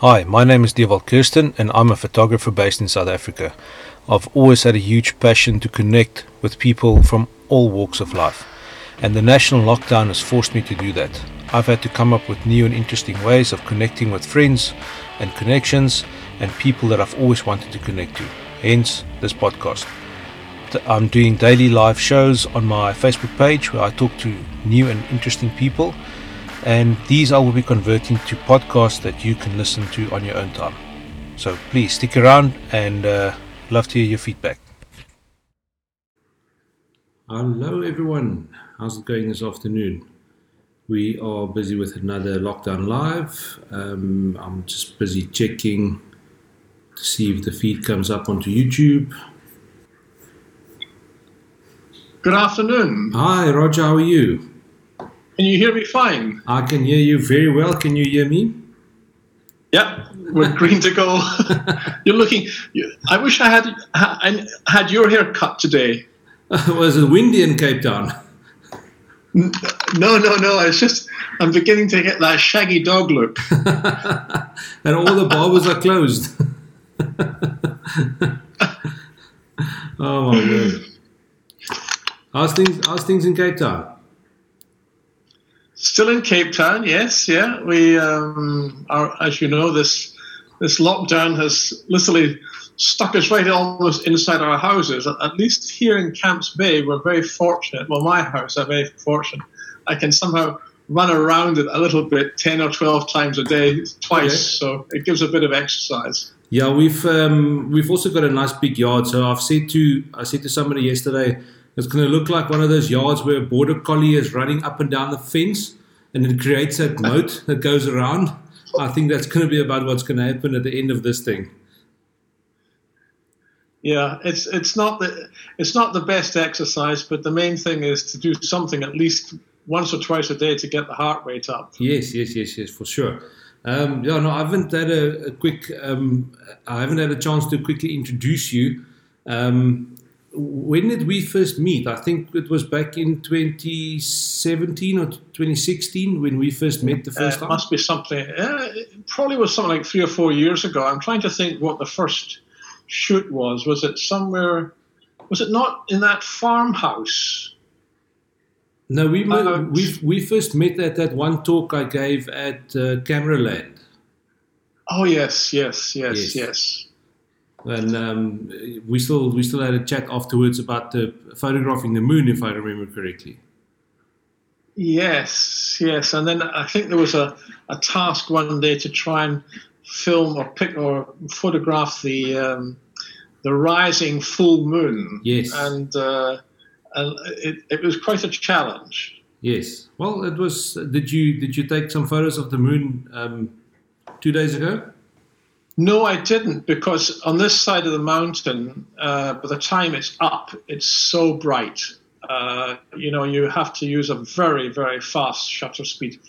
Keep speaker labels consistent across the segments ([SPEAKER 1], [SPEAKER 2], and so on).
[SPEAKER 1] Hi, my name is Dewald Kirsten and I'm a photographer based in South Africa. I've always had a huge passion to connect with people from all walks of life, and the national lockdown has forced me to do that. I've had to come up with new and interesting ways of connecting with friends and connections and people that I've always wanted to connect to, hence this podcast. I'm doing daily live shows on my Facebook page where I talk to new and interesting people and these I will be converting to podcasts that you can listen to on your own time. So please stick around and uh, love to hear your feedback. Hello, everyone. How's it going this afternoon? We are busy with another lockdown live. Um, I'm just busy checking to see if the feed comes up onto YouTube.
[SPEAKER 2] Good afternoon.
[SPEAKER 1] Hi, Roger. How are you?
[SPEAKER 2] Can you hear me fine?
[SPEAKER 1] I can hear you very well. Can you hear me?
[SPEAKER 2] Yep, we're green to go. You're looking. I wish I had I had your hair cut today.
[SPEAKER 1] Was it windy in Cape Town?
[SPEAKER 2] No, no, no. It's just I'm beginning to get that shaggy dog look.
[SPEAKER 1] and all the barbers are closed. oh my word! How's things? How's things in Cape Town?
[SPEAKER 2] Still in Cape Town, yes, yeah. We um, are, as you know, this this lockdown has literally stuck us right almost inside our houses. At least here in Camps Bay, we're very fortunate. Well, my house, I'm very fortunate. I can somehow run around it a little bit, ten or twelve times a day, twice. Okay. So it gives a bit of exercise.
[SPEAKER 1] Yeah, we've um, we've also got a nice big yard. So I've said to I said to somebody yesterday it's going to look like one of those yards where a border collie is running up and down the fence and it creates that moat that goes around. I think that's going to be about what's going to happen at the end of this thing.
[SPEAKER 2] Yeah, it's it's not the it's not the best exercise, but the main thing is to do something at least once or twice a day to get the heart rate up.
[SPEAKER 1] Yes, yes, yes, yes, for sure. Um, yeah, no, I haven't had a, a quick. Um, I haven't had a chance to quickly introduce you. Um, when did we first meet? I think it was back in 2017 or 2016 when we first met the first
[SPEAKER 2] uh,
[SPEAKER 1] time.
[SPEAKER 2] Must be something. Uh, it probably was something like three or four years ago. I'm trying to think what the first shoot was. Was it somewhere? Was it not in that farmhouse?
[SPEAKER 1] No, we uh, we we first met at that one talk I gave at uh, Cameraland.
[SPEAKER 2] Oh yes, yes, yes, yes. yes
[SPEAKER 1] and um, we still we still had a chat afterwards about the photographing the moon, if I remember correctly.
[SPEAKER 2] Yes, yes, and then I think there was a, a task one day to try and film or pick or photograph the um, the rising full moon.
[SPEAKER 1] Yes,
[SPEAKER 2] and uh, and it, it was quite a challenge.
[SPEAKER 1] Yes. Well, it was. Did you did you take some photos of the moon um, two days ago?
[SPEAKER 2] No, I didn't, because on this side of the mountain, uh, by the time it's up, it's so bright. Uh, you know, you have to use a very, very fast shutter speed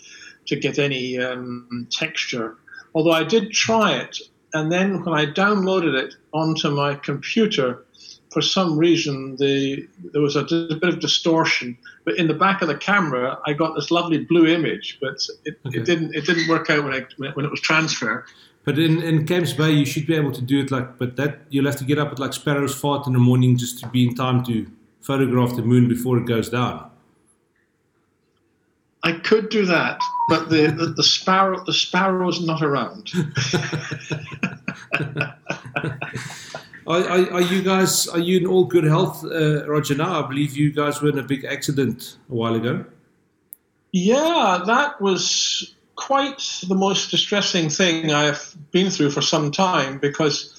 [SPEAKER 2] to get any um, texture. Although I did try it, and then when I downloaded it onto my computer, for some reason the there was a, a, bit of distortion. But in the back of the camera, I got this lovely blue image, but it, okay. it didn't it didn't work out when, I, when it was transferred.
[SPEAKER 1] But in, in Camps Bay, you should be able to do it like, but that you'll have to get up at like sparrow's fart in the morning just to be in time to photograph the moon before it goes down.
[SPEAKER 2] I could do that, but the, the, the sparrow the sparrow's not around.
[SPEAKER 1] are, are, are, you guys are you in all good health, uh, Roger? Now I believe you guys were in a big accident a while ago.
[SPEAKER 2] Yeah, that was quite the most distressing thing I've been through for some time because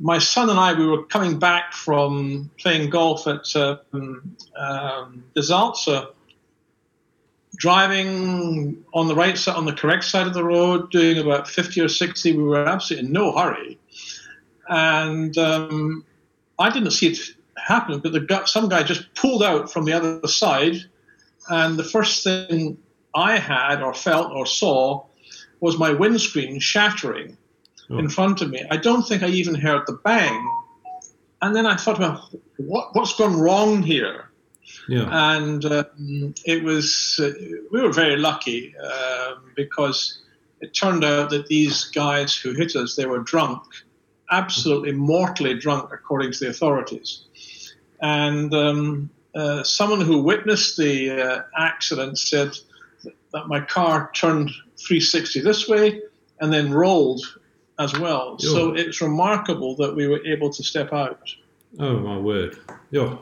[SPEAKER 2] my son and I we were coming back from playing golf at um, um, De Zalze, driving on the right side, on the correct side of the road, doing about 50 or 60. We were absolutely in no hurry, and um, I didn't see it happen, but the, some guy just pulled out from the other side, and the first thing I had or felt or saw was my windscreen shattering oh. in front of me. I don't think I even heard the bang. And then I thought, well, what, what's gone wrong here? Yeah. And um, it was, uh, we were very lucky um, because it turned out that these guys who hit us, they were drunk, absolutely mortally drunk, according to the authorities. And um, uh, someone who witnessed the uh, accident said that my car turned 360 this way and then rolled as well. So it's remarkable that we were able to step out.
[SPEAKER 1] Oh my word! Yeah,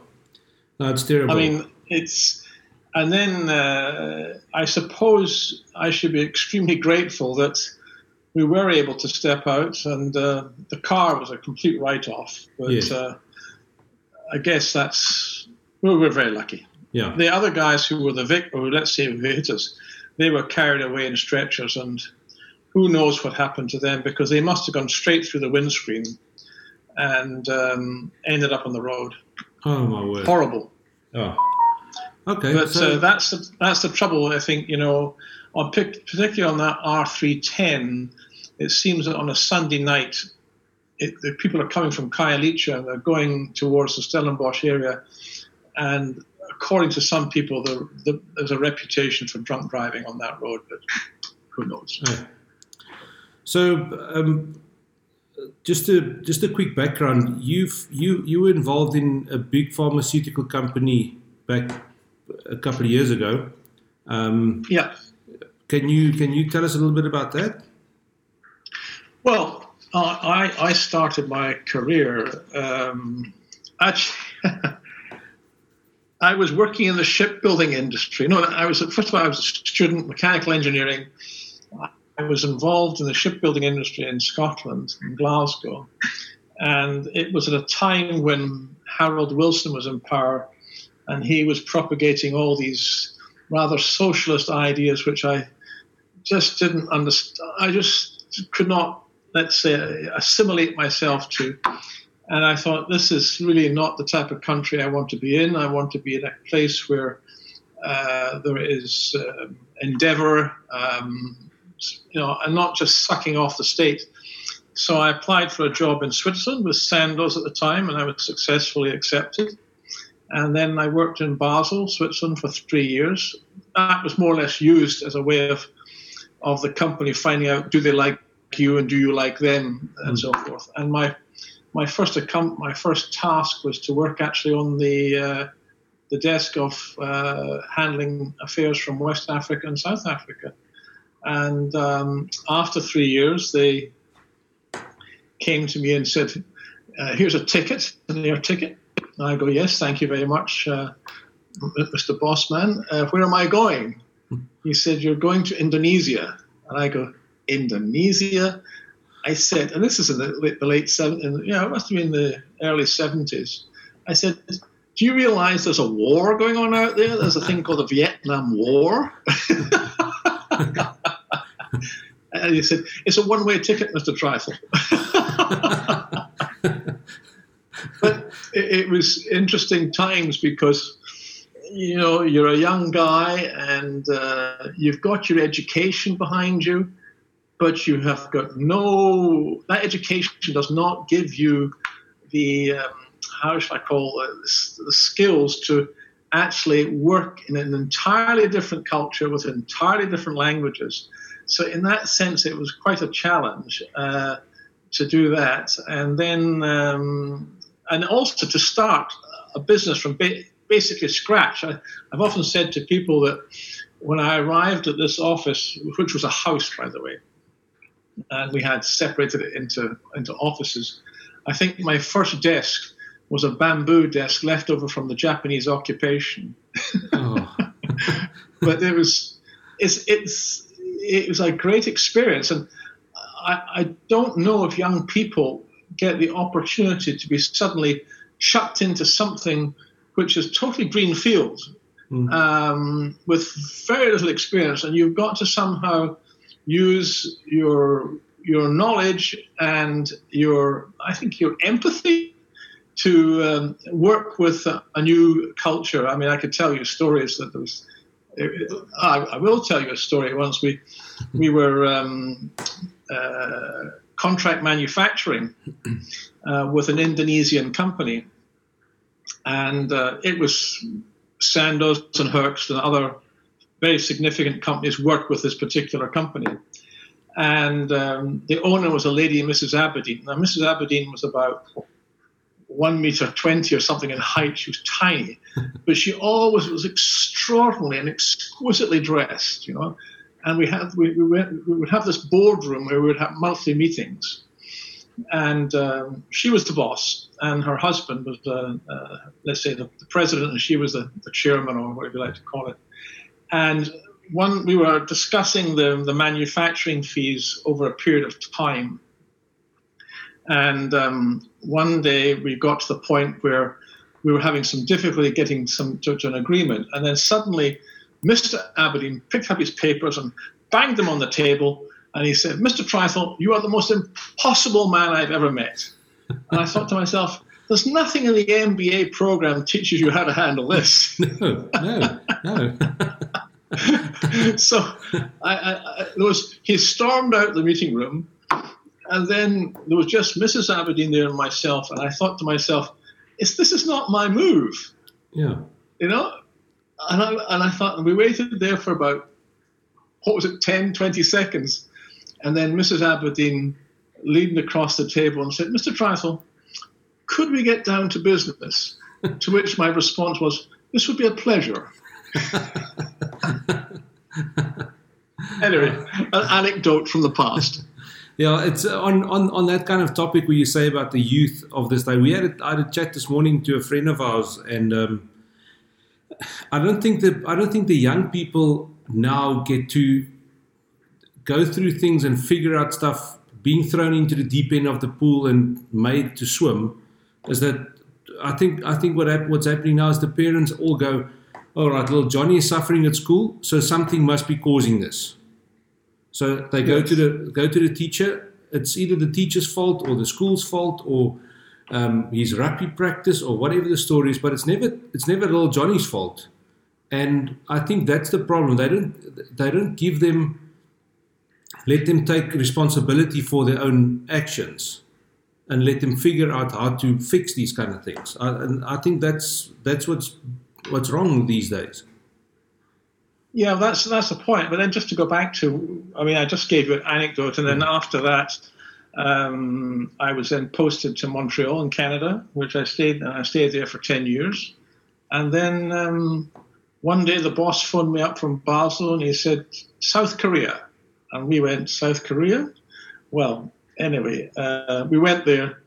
[SPEAKER 1] no, it's terrible.
[SPEAKER 2] I mean, it's and then uh, I suppose I should be extremely grateful that we were able to step out, and uh, the car was a complete write-off. But yes. uh, I guess that's we were very lucky.
[SPEAKER 1] Yeah.
[SPEAKER 2] The other guys who were the victim, let's say victims, they were carried away in stretchers, and who knows what happened to them because they must have gone straight through the windscreen and um, ended up on the road.
[SPEAKER 1] Oh my word!
[SPEAKER 2] Horrible.
[SPEAKER 1] Oh. Okay.
[SPEAKER 2] But so, uh, that's the, that's the trouble. I think you know, on particularly on that R three ten, it seems that on a Sunday night, it, the people are coming from Khayelitsha and they're going towards the Stellenbosch area, and according to some people, the, the, there's a reputation for drunk driving on that road, but who knows?
[SPEAKER 1] Yeah. So, um, just a just a quick background. You've you you were involved in a big pharmaceutical company back a couple of years ago.
[SPEAKER 2] Um, yeah.
[SPEAKER 1] Can you can you tell us a little bit about that?
[SPEAKER 2] Well, I I started my career um, actually. I was working in the shipbuilding industry. No, I was first of all I was a student mechanical engineering. I was involved in the shipbuilding industry in Scotland, in Glasgow, and it was at a time when Harold Wilson was in power, and he was propagating all these rather socialist ideas, which I just didn't understand. I just could not, let's say, assimilate myself to. And I thought, this is really not the type of country I want to be in. I want to be in a place where uh, there is uh, endeavor, um, you know, and not just sucking off the state. So I applied for a job in Switzerland with Sandoz at the time, and I was successfully accepted. And then I worked in Basel, Switzerland, for three years. That was more or less used as a way of of the company finding out do they like you and do you like them and mm. so forth. And my my first account, my first task was to work actually on the uh, the desk of uh, handling affairs from West Africa and South Africa. And um, after three years, they came to me and said, uh, "Here's a ticket, an air ticket." And I go, yes, thank you very much, uh, Mr. Bossman. Uh, where am I going? He said, you're going to Indonesia. And I go, Indonesia? I said, and this is in the late, the late 70s, yeah, it must have been the early 70s. I said, do you realize there's a war going on out there? There's a thing called the Vietnam War. and he said, it's a one-way ticket, Mr. Trythall. but it, it, was interesting times because you know you're a young guy and uh, you've got your education behind you, but you have got no that education does not give you the um, how should I call it the skills to actually work in an entirely different culture with entirely different languages. So in that sense, it was quite a challenge. Uh, to do that, and then um, and also to start a business from ba- basically scratch. I, I've often said to people that when I arrived at this office, which was a house, by the way, and we had separated it into into offices, I think my first desk was a bamboo desk left over from the Japanese occupation. Oh. but it was it's it's it was a great experience, and I, I don't know if young people get the opportunity to be suddenly chucked into something which is totally green field mm. um, with very little experience, and you've got to somehow use your your knowledge and your I think your empathy to um, work with a, a, new culture. I mean, I could tell you stories that there was. I, I will tell you a story. Once we we were um, uh, contract manufacturing uh, with an Indonesian company. And uh, it was Sandoz and Hoechst and other very significant companies worked with this particular company. And um, the owner was a lady, Mrs. Aberdeen. Now, Mrs. Aberdeen was about one meter 20 or something in height. She was tiny, but she always was extraordinarily and exquisitely dressed, you know. And we had we, we, went, we would have this boardroom where we would have monthly meetings. And um, she was the boss, and her husband was, the, uh, let's say, the, the, president, and she was the, the chairman, or whatever you like to call it. And one, we were discussing the, the manufacturing fees over a period of time and um, one day we got to the point where we were having some difficulty getting some to, to an agreement. And then suddenly, Mr. Aberdeen picked up his papers and banged them on the table. And he said, Mr. Trythall, you are the most impossible man I've ever met. And I thought to myself, there's nothing in the MBA program teaches you how to handle this.
[SPEAKER 1] No, no, no.
[SPEAKER 2] so I, I, I, was, he stormed out the meeting room and then there was just Mrs. Aberdeen there and myself, and I thought to myself, "Is this is not my move?"
[SPEAKER 1] Yeah.
[SPEAKER 2] You know, and I, and I thought, and we waited there for about what was it, 10, 20 seconds, and then Mrs. Aberdeen leaned across the table and said, "Mr. Trythall, could we get down to business?" to which my response was, "This would be a pleasure." anyway, an anecdote from the past.
[SPEAKER 1] Yeah, it's uh, on, on, on that kind of topic where you say about the youth of this day. We had a, I had a chat this morning to a friend of ours, and um, I don't think that I don't think the young people now get to go through things and figure out stuff. Being thrown into the deep end of the pool and made to swim is that I think I think what what's happening now is the parents all go, all right, little Johnny is suffering at school, so something must be causing this. So they go to the go to the teacher. It's either the teacher's fault or the school's fault or um, his rugby practice or whatever the story is. But it's never it's never little Johnny's fault. And I think that's the problem. They don't they don't give them let them take responsibility for their own actions and let them figure out how to fix these kind of things. I, and I think that's that's what's what's wrong these days.
[SPEAKER 2] Yeah, that's that's the point. But then just to go back to, I mean, I just gave you an anecdote, and then mm. after that, um, I was then posted to Montreal in Canada, which I stayed and I stayed there for ten years, and then um, one day the boss phoned me up from Basel and he said South Korea, and we went South Korea. Well, anyway, uh, we went there,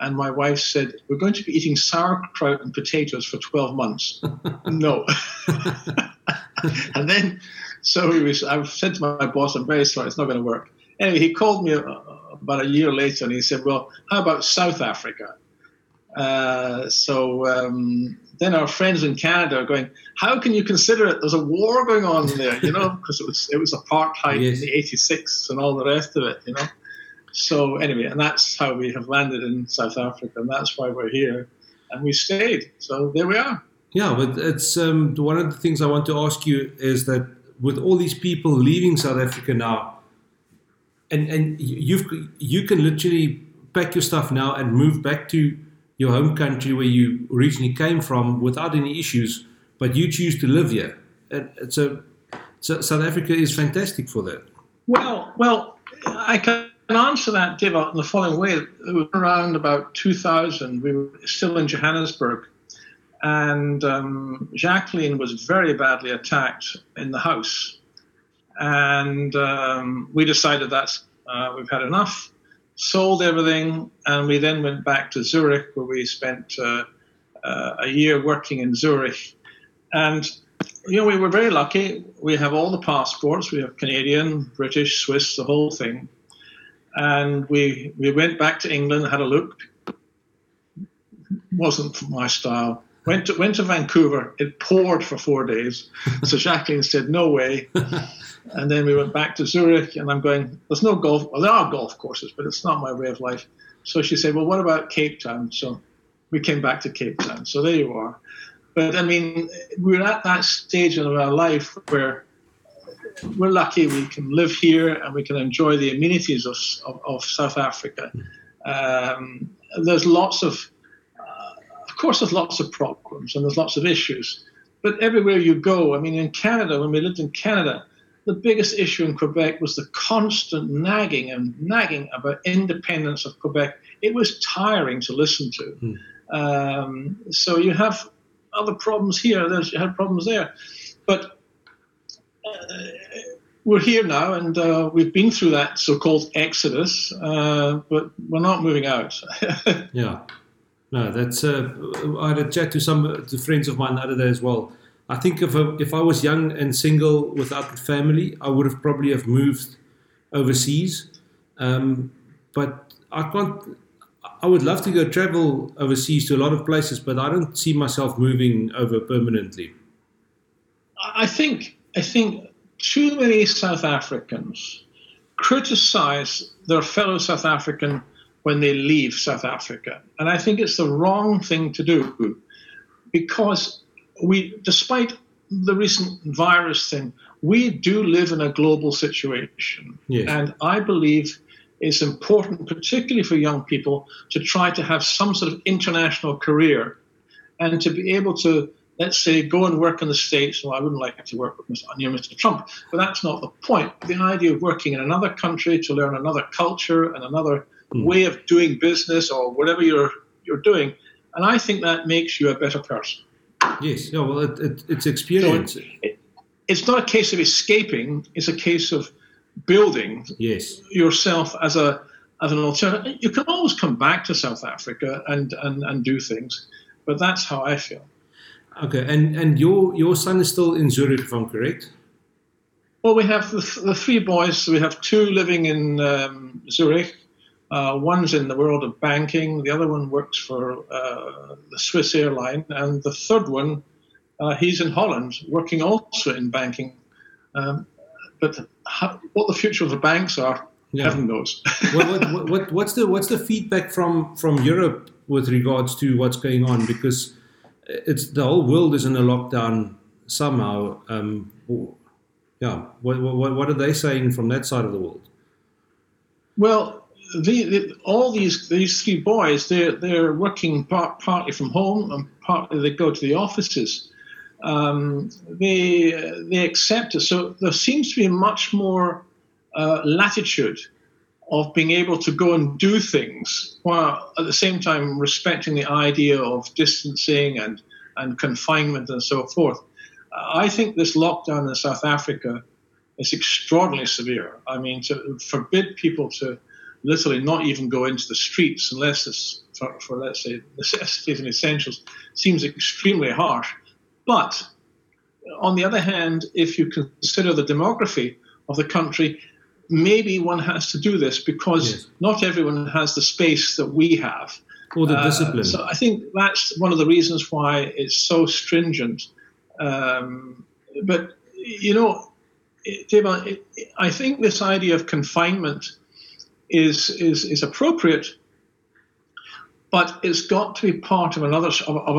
[SPEAKER 2] and my wife said we're going to be eating sauerkraut and potatoes for twelve months. no. and then, so he was, I said to my boss, I'm very sorry, it's not going to work. Anyway, he called me uh, about a year later and he said, Well, how about South Africa? Uh, so um, then our friends in Canada are going, How can you consider it? There's a war going on there, you know, because it was, it was apartheid yes. in the 86 and all the rest of it, you know. So anyway, and that's how we have landed in South Africa, and that's why we're here, and we stayed. So there we are.
[SPEAKER 1] Yeah, but it's um, one of the things I want to ask you is that with all these people leaving South Africa now, and and you've you can literally pack your stuff now and move back to your home country where you originally came from without any issues, but you choose to live here. And so, so South Africa is fantastic for that.
[SPEAKER 2] Well, well, I can answer that, Dave, in the following way. It was around about 2000. We were still in Johannesburg and um, Jacqueline was very badly attacked in the house. And um, we decided that uh, we've had enough, sold everything, and we then went back to Zurich, where we spent uh, uh, a year working in Zurich. And you know, we were very lucky. We have all the passports. We have Canadian, British, Swiss, the whole thing. And we we went back to England, had a look. Wasn't my style Went to, went to Vancouver. It poured for four days. So Jacqueline said, no way. And then we went back to Zurich, and I'm going, there's no golf. Well, there are golf courses, but it's not my way of life. So she said, well, what about Cape Town? So we came back to Cape Town. So there you are. But I mean, we're at that stage in our life where we're lucky we can live here and we can enjoy the amenities of, of, of South Africa. Um, there's lots of of course, there's lots of problems and there's lots of issues, but everywhere you go, I mean, in Canada, when we lived in Canada, the biggest issue in Quebec was the constant nagging and nagging about independence of Quebec. It was tiring to listen to. Mm. Um, so you have other problems here. There's, you have problems there, but uh, we're here now, and uh, we've been through that so-called exodus, uh, but we're not moving out.
[SPEAKER 1] yeah, no, that's. Uh, I had a chat to some to friends of mine the other day as well I think if I, if I was young and single without a family, I would have probably have moved overseas. Um, but I can't. I would love to go travel overseas to a lot of places, but I don't see myself moving over permanently.
[SPEAKER 2] I think I think too many South Africans criticize their fellow South African when they leave South Africa, and I think it's the wrong thing to do because we, despite the recent virus thing, we do live in a global situation.
[SPEAKER 1] Yes.
[SPEAKER 2] And I believe it's important, particularly for young people, to try to have some sort of international career and to be able to, let's say, go and work in the States. Well, I wouldn't like to work with Mr. near Mr. Trump, but that's not the point. The idea of working in another country to learn another culture and another mm. way of doing business or whatever you're, you're doing, and I think that makes you a better person.
[SPEAKER 1] Yes, yeah, well, it, it, it's experience. So it,
[SPEAKER 2] it's not a case of escaping; it's a case of building
[SPEAKER 1] yes.
[SPEAKER 2] yourself as a as an alternative. You can always come back to South Africa and, and, and do things, but that's how I feel.
[SPEAKER 1] Okay, and and your your son is still in Zurich, if I'm correct.
[SPEAKER 2] Well, we have the, the three boys. We have two living in um, Zurich, uh, one's in the world of banking, the other one works for uh, the Swiss airline, and the third one, uh, he's in Holland, working also in banking. Um, but how, what the future of the banks are, yeah. heaven knows.
[SPEAKER 1] what, what, what, what's the what's the feedback from from Europe with regards to what's going on? Because it's the whole world is in a lockdown somehow. Um, yeah, what, what, what are they saying from that side of the world?
[SPEAKER 2] Well, the, the, all these these three boys, they're they're working part, partly from home and partly they go to the offices. Um, they they accept it. So there seems to be much more uh, latitude of being able to go and do things while at the same time respecting the idea of distancing and and confinement and so forth. Uh, I think this lockdown in South Africa is extraordinarily severe. I mean, to forbid people to literally not even go into the streets unless it's for, for let's say necessities and essentials seems extremely harsh. But on the other hand, if you consider the demography of the country, maybe one has to do this because yes. not everyone has the space that we have.
[SPEAKER 1] Or the uh, discipline.
[SPEAKER 2] So I think that's one of the reasons why it's so stringent. Um, but, you know, Dave, I think this idea of confinement is, is, is appropriate, but it's got to be part of another of, of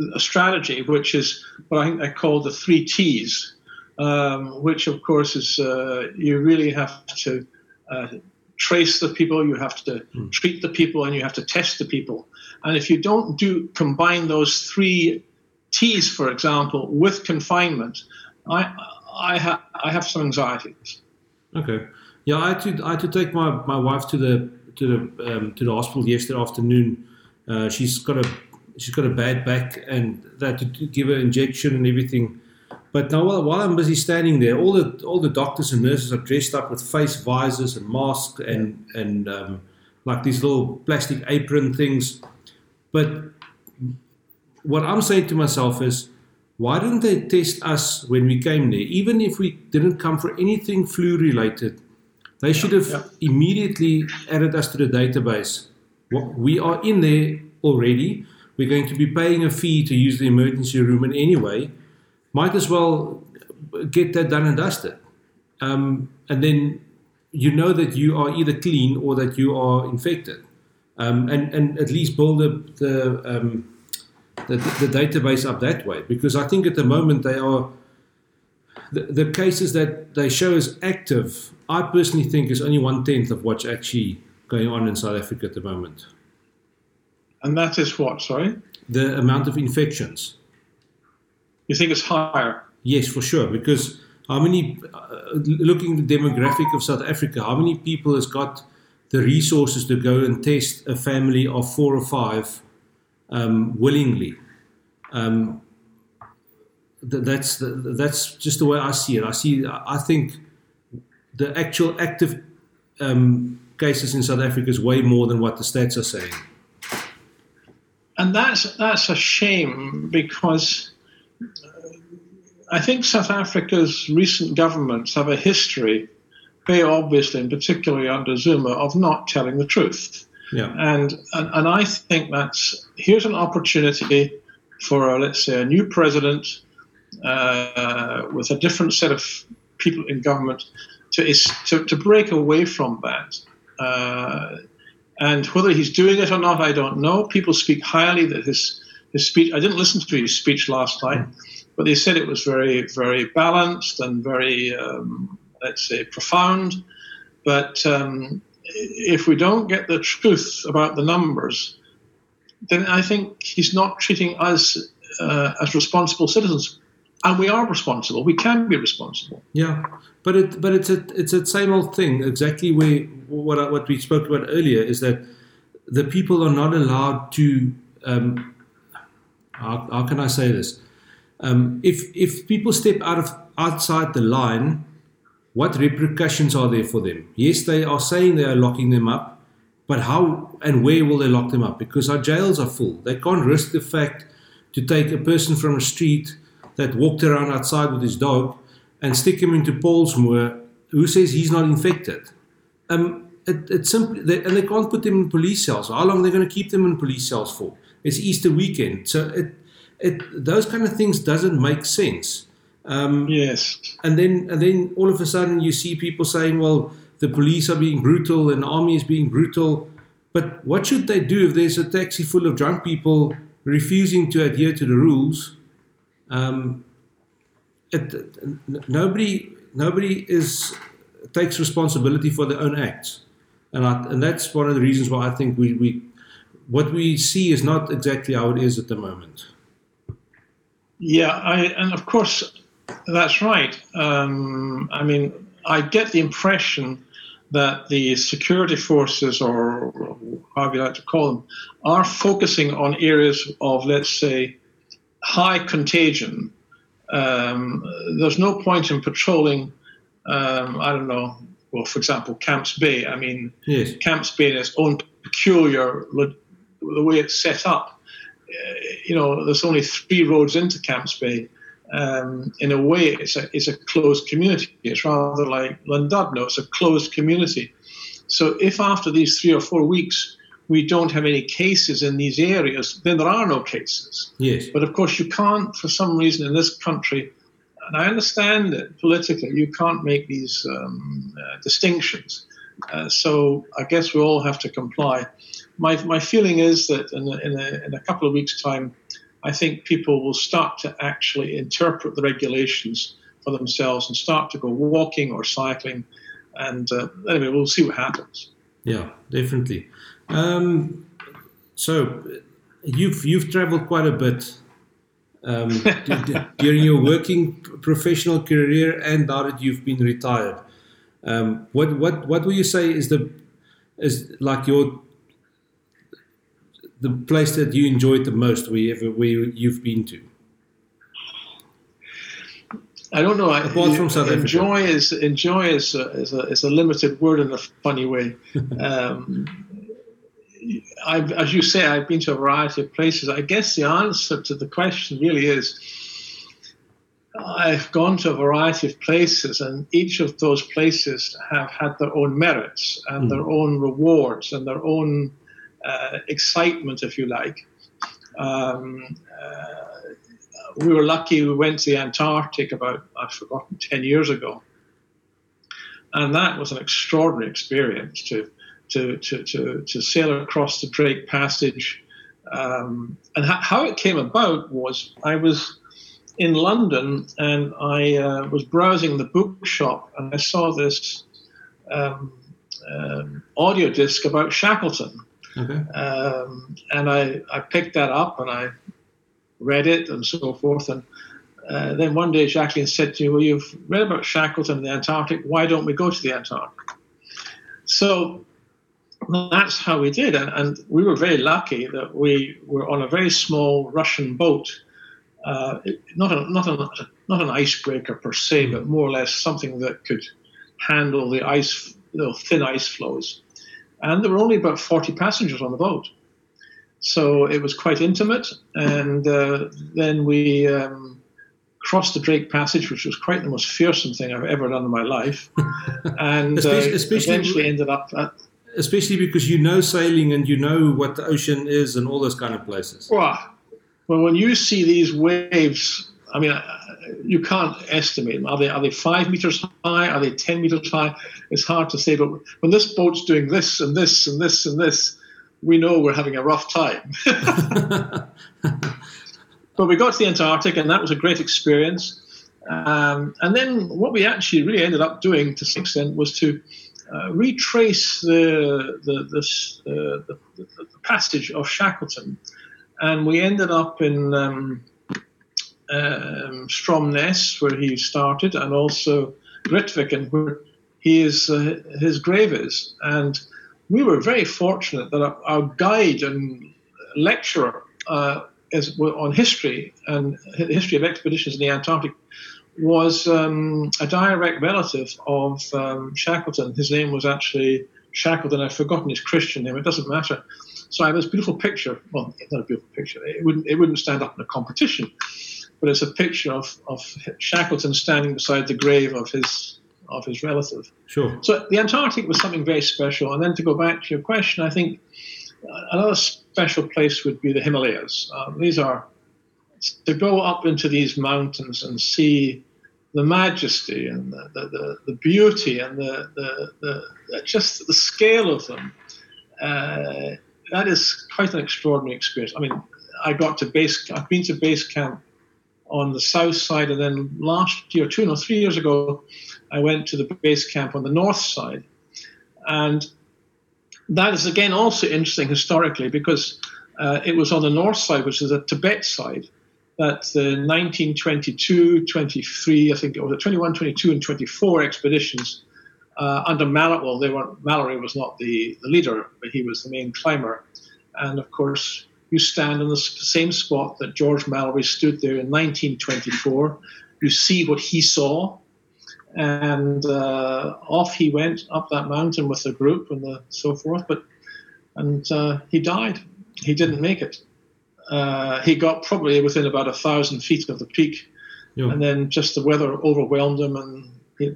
[SPEAKER 2] a, a, strategy, which is what I think they call the three T's, um, which of course is uh, you really have to uh, trace the people, you have to mm. treat the people, and you have to test the people. And if you don't do combine those three T's, for example, with confinement, I I, ha- I have some anxieties.
[SPEAKER 1] Okay. Yeah, I had to I had to take my, my wife to the to the um, to the hospital yesterday afternoon. Uh, she's got a she's got a bad back, and they had to give her injection and everything. But now, while, while I'm busy standing there, all the all the doctors and nurses are dressed up with face visors and masks and and um, like these little plastic apron things. But what I'm saying to myself is, why didn't they test us when we came there? Even if we didn't come for anything flu related, they should have yeah. immediately added us to the database. We are in there already. We're going to be paying a fee to use the emergency room in anyway. Might as well get that done and dusted. Um, and then you know that you are either clean or that you are infected. Um, and, and at least build the, the, um, the, the database up that way. Because I think at the moment they are the, the cases that they show as active, I personally think is only one tenth of what's actually going on in South Africa at the moment.
[SPEAKER 2] And that is what, sorry?
[SPEAKER 1] The amount of infections.
[SPEAKER 2] You think it's higher?
[SPEAKER 1] Yes, for sure. Because how many, uh, looking at the demographic of South Africa, how many people has got the resources to go and test a family of four or five um, willingly? Um, th- that's the, that's just the way I see it. I see. I think the actual active um, cases in South Africa is way more than what the stats are saying.
[SPEAKER 2] And that's that's a shame because I think South Africa's recent governments have a history, very obviously, and particularly under Zuma, of not telling the truth.
[SPEAKER 1] Yeah.
[SPEAKER 2] And, and and I think that's here's an opportunity for a, let's say a new president uh, with a different set of people in government to is, to, to break away from that. Uh, and whether he's doing it or not, I don't know. People speak highly that his his speech. I didn't listen to his speech last night, but they said it was very very balanced and very um, let's say profound. But um, if we don't get the truth about the numbers, then I think he's not treating us uh, as responsible citizens. And we are responsible. We can be responsible.
[SPEAKER 1] Yeah, but it but it's a it's a same old thing. Exactly where what what we spoke about earlier is that the people are not allowed to. Um, how, how can I say this? Um, if if people step out of outside the line, what repercussions are there for them? Yes, they are saying they are locking them up, but how and where will they lock them up? Because our jails are full. They can't risk the fact to take a person from a street that walked around outside with his dog and stick him into Paulsmoor, who says he's not infected. Um, it, it's simply, they, and they can't put them in police cells. How long are they going to keep them in police cells for? It's Easter weekend, so it, it those kind of things doesn't make sense. Um,
[SPEAKER 2] Yes.
[SPEAKER 1] and then and then all of a sudden you see people saying, well, the police are being brutal and the army is being brutal. But what should they do if there's a taxi full of drunk people refusing to adhere to the rules? Um, it, nobody nobody is takes responsibility for their own acts, and I, and that's one of the reasons why I think we, we what we see is not exactly how it is at the moment.
[SPEAKER 2] Yeah, I, and of course, that's right. Um, I mean, I get the impression that the security forces, or however you like to call them, are focusing on areas of, let's say, high contagion. Um, there's no point in patrolling, um, I don't know, well, for example, Camps Bay. I mean,
[SPEAKER 1] Yes.
[SPEAKER 2] Camps Bay in its own peculiar, the way it's set up. uh, You know, there's only three roads into Camps Bay. Um, in a way, it's a it's a closed community. It's rather like Llandudno. It's a closed community. So if after these three or four weeks we don't have any cases in these areas, then there are no cases.
[SPEAKER 1] Yes.
[SPEAKER 2] But of course, you can't, for some reason, in this country, and I understand it politically, you can't make these um, uh, distinctions. Uh, so I guess we all have to comply. My, my feeling is that in a, in, a, in a couple of weeks' time, I think people will start to actually interpret the regulations for themselves and start to go walking or cycling. And uh, anyway, we'll see what happens.
[SPEAKER 1] Yeah, definitely. Um, so you've you've traveled quite a bit um, during your working professional career and now that you've been retired. Um, what what what will you say is the is like your the place that you enjoyed the most where you ever where you- you've been to?
[SPEAKER 2] I don't know. I,
[SPEAKER 1] Apart from South Africa.
[SPEAKER 2] enjoy is enjoy is a, is a, is a limited word in a funny way. um, I've, as you say, I've been to a variety of places. I guess the answer to the question really is I've gone to a variety of places, and each of those places have had their own merits and their own rewards and their own excitement, if you like. Um, uh, we were lucky we went to the Antarctic about, I've forgotten, 10 years ago. And that was an extraordinary experience to, to, to, to, to sail across the Drake Passage. Um, and ho- how it came about was I was in London and I uh, was browsing the bookshop and I saw this um, um, audio disc about Shackleton. Um, and I, I picked that up and I read it and so forth. And uh, then one day Jacqueline said to me, Well, you've read about Shackleton in the Antarctic. Why don't we go to the Antarctic? So that's how we did. And, and we were very lucky that we were on a very small Russian boat. Uh, not, a, not, a, not an icebreaker per se, but more or less something that could handle the ice, you know, thin ice floes. And there were only about 40 passengers on the boat. So it was quite intimate. And uh, then we um, crossed the Drake Passage, which was quite the most fearsome thing I've ever done in my life. And
[SPEAKER 1] especially,
[SPEAKER 2] uh,
[SPEAKER 1] especially,
[SPEAKER 2] eventually ended up at.
[SPEAKER 1] Especially because you know sailing and you know what the ocean is and all those kind of places.
[SPEAKER 2] Well, well when you see these waves, I mean, you can't estimate them. Are they are they five meters high? Are they ten meters high? It's hard to say. But when this boat's doing this and this and this and this, we know we're having a rough time. but we got to the Antarctic, and that was a great experience. Um, and then what we actually really ended up doing to some extent was to uh, retrace the the, this, uh, the, the, passage of Shackleton, and we ended up in um, um, Stromness, where he started, and also Grytviken, where he is, uh, his grave is. And we were very fortunate that our, guide and lecturer uh, is, on history and the history of expeditions in the Antarctic was um, a direct relative of um, Shackleton. His name was actually Shackleton. I've forgotten his Christian name. It doesn't matter. So I have this beautiful picture. Well, not a beautiful picture. It wouldn't. It wouldn't stand up in a competition but it's a picture of, of Shackleton standing beside the grave of his of his relative.
[SPEAKER 1] Sure.
[SPEAKER 2] So the Antarctic was something very special. And then to go back to your question, I think another special place would be the Himalayas. Um, these are to go up into these mountains and see the majesty and the, the, the, the beauty and the, the, the, just the scale of them. Uh, that is quite an extraordinary experience. I mean, I got to base. I've been to base camp on the south side. And then last year, two, no, three years ago, I went to the base camp on the north side. And that is again also interesting historically because uh, it was on the north side, which is the Tibet side, that the 1922, 23, I think it was the 21, 22, and 24 expeditions uh, under Mallory. Well, they weren't. Mallory was not the, the leader, but he was the main climber. And of course, you stand in the same spot that George Mallory stood there in 1924. You see what he saw, and uh, off he went up that mountain with the group and the, so forth. But and uh, he died. He didn't make it. Uh, he got probably within about a thousand feet of the peak, yeah. and then just the weather overwhelmed him, and he,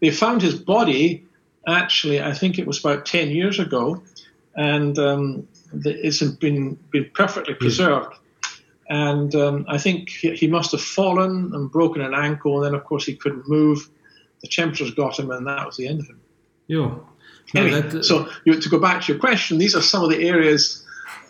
[SPEAKER 2] they found his body. Actually, I think it was about ten years ago, and um, it's been been perfectly preserved. And um, I think he must have fallen and broken an ankle, and then of course he couldn't move. The temperatures got him, and that was the end of him.
[SPEAKER 1] Yeah.
[SPEAKER 2] No, anyway, that, uh, so you, to go back to your question, these are some of the areas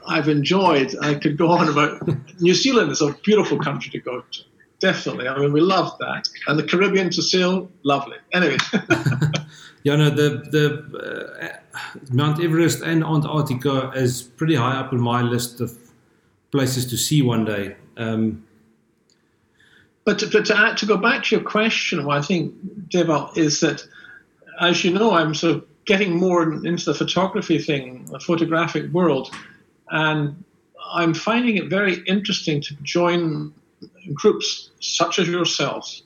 [SPEAKER 2] I've enjoyed. I could go on about New Zealand is a beautiful country to go to. Definitely. I mean, we love that. And the Caribbean to sail, lovely. Anyway.
[SPEAKER 1] yeah, no, the, the uh, Mount Everest and Antarctica is pretty high up on my list of places to see one day. Um,
[SPEAKER 2] but to, to, to, go back to your question, I think, Dewald, is that, as you know, I'm sort of getting more into the photography thing, the photographic world, and I'm finding it very interesting to join groups such as yourselves,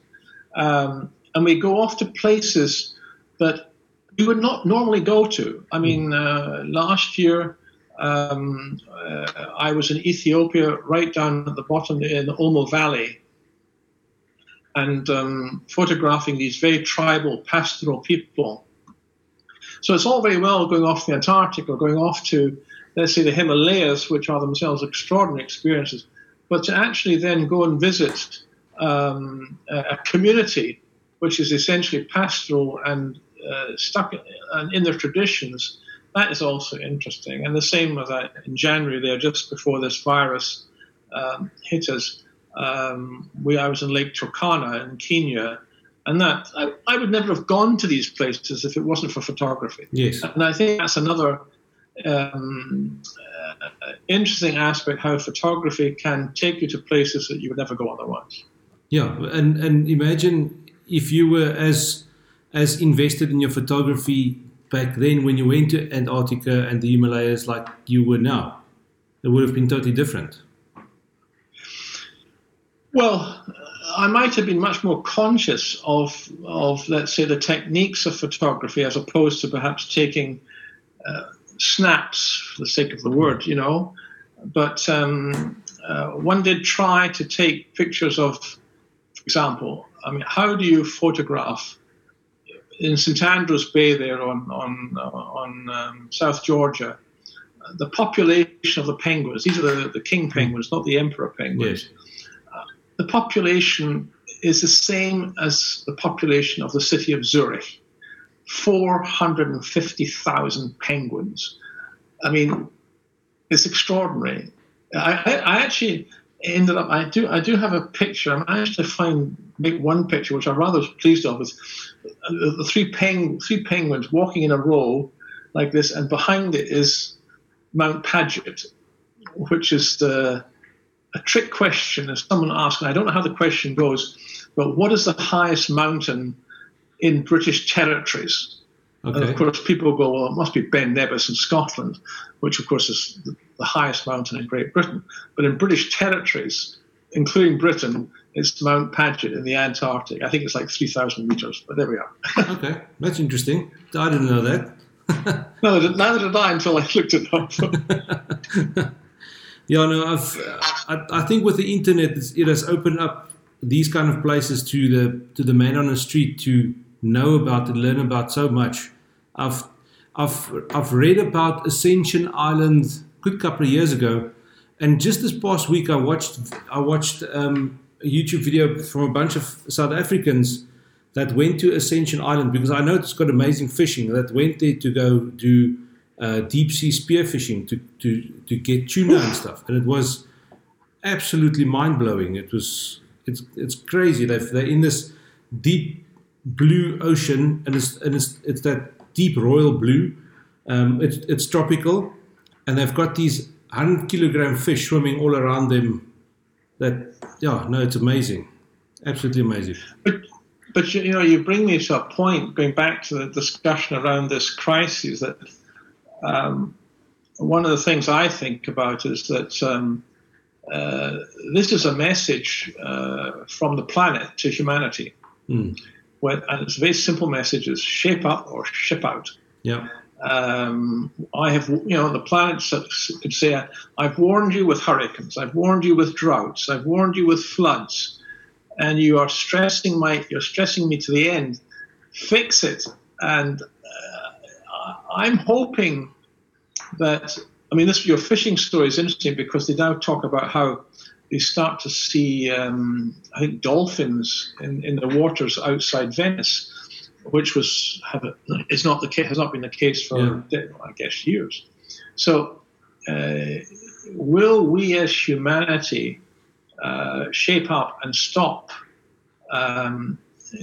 [SPEAKER 2] um, and we go off to places that we would not normally go to. I mean, uh, last year um, uh, I was in Ethiopia, right down at the bottom in the Omo Valley, and um, photographing these very tribal, pastoral people. So it's all very well going off the Antarctic or going off to, let's say, the Himalayas, which are themselves extraordinary experiences but to actually then go and visit um, a community which is essentially pastoral and uh, stuck in, in their traditions, that is also interesting. And the same with that in January there, just before this virus um, hit us, um, we I was in Lake Turkana in Kenya, and that I, I, would never have gone to these places if it wasn't for photography.
[SPEAKER 1] Yes,
[SPEAKER 2] and I think that's another um, uh, interesting aspect how photography can take you to places that you would never go otherwise.
[SPEAKER 1] Yeah, and and imagine if you were as as invested in your photography back then when you went to Antarctica and the Himalayas like you were now. It would have been totally different.
[SPEAKER 2] Well, I might have been much more conscious of, of let's say, the techniques of photography as opposed to perhaps taking uh, snaps for the sake of the word, you know. But um, uh, one did try to take pictures of, for example, I mean, how do you photograph in St Andrews Bay there on on on um, South Georgia? The population of the penguins; these are the, the king penguins, not the emperor penguins.
[SPEAKER 1] Yes.
[SPEAKER 2] Uh, the population is the same as the population of the city of Zurich. 450,000 penguins. I mean, it's extraordinary. I, I, I, actually ended up. I do. I do have a picture. I managed to find make one picture, which I'm rather pleased of, is uh, the three peng, three penguins walking in a row like this, and behind it is Mount Paget, which is the a trick question. As someone asked, and I don't know how the question goes, but what is the highest mountain in British territories? Okay. And of course, people go, well, it must be Ben Nevis in Scotland, which of course is the, highest mountain in Great Britain. But in British territories, including Britain, it's Mount Paget in the Antarctic. I think it's like 3,000 meters, but there we are.
[SPEAKER 1] okay, that's interesting. I didn't know that.
[SPEAKER 2] no, neither did I until I looked it up.
[SPEAKER 1] yeah, no, I've, I, I think with the internet, it has opened up these kind of places to the to the man on the street to know about and learn about so much. I've I've I've read about Ascension Island a good couple of years ago, and just this past week I watched I watched um, a YouTube video from a bunch of South Africans that went to Ascension Island because I know it's got amazing fishing. That went there to go do uh, deep sea spearfishing to to to get tuna and stuff, and it was absolutely mind blowing. It was it's it's crazy. They they're in this deep blue ocean, and it's and it's it's that deep royal blue. Um, it's it's tropical, and they've got these hundred kilogram fish swimming all around them. That yeah, no, it's amazing, absolutely amazing.
[SPEAKER 2] But but you know, you bring me to a point going back to the discussion around this crisis that. Um, one of the things I think about is that um, uh, this is a message uh, from the planet to humanity. Mm when, and it's a very simple message: is shape up or ship out.
[SPEAKER 1] Yeah.
[SPEAKER 2] Um, I have, you know, the planet could say, I've warned you with hurricanes, I've warned you with droughts, I've warned you with floods, and you are stressing my, you're stressing me to the end. Fix it. And uh, I'm hoping that, I mean, this your fishing story is interesting because they now talk about how you start to see, um, I think, dolphins in, in the waters outside Venice, which was have a, is not the case, has not been the case for yeah. I guess years. So, uh, will we as humanity uh, shape up and stop? Um, uh,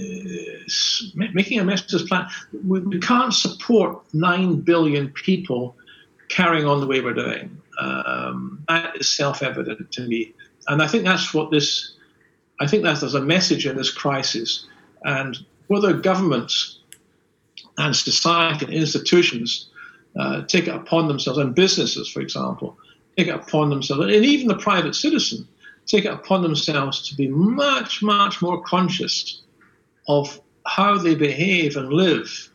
[SPEAKER 2] making a mess of this planet. We, we, can't support nine billion people carrying on the way we're doing. Um, that is self-evident to me and I think that's what this, I think that there's a message in this crisis. And whether governments and society and institutions uh, take it upon themselves, and businesses, for example, take it upon themselves, and even the private citizen, take it upon themselves to be much, much more conscious of how they behave and live,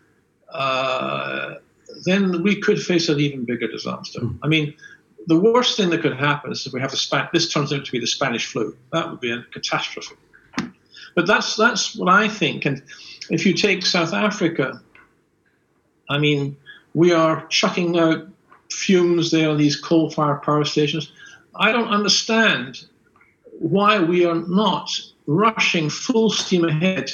[SPEAKER 2] uh, then we could face an even bigger disaster. Mm. I mean, the worst thing that could happen is if we have the Span- this turns out to be the Spanish flu. That would be a catastrophe. But that's that's what I think. And if you take South Africa, I mean, we are chucking out fumes there on these coal-fired power stations. I don't understand why we are not rushing full steam ahead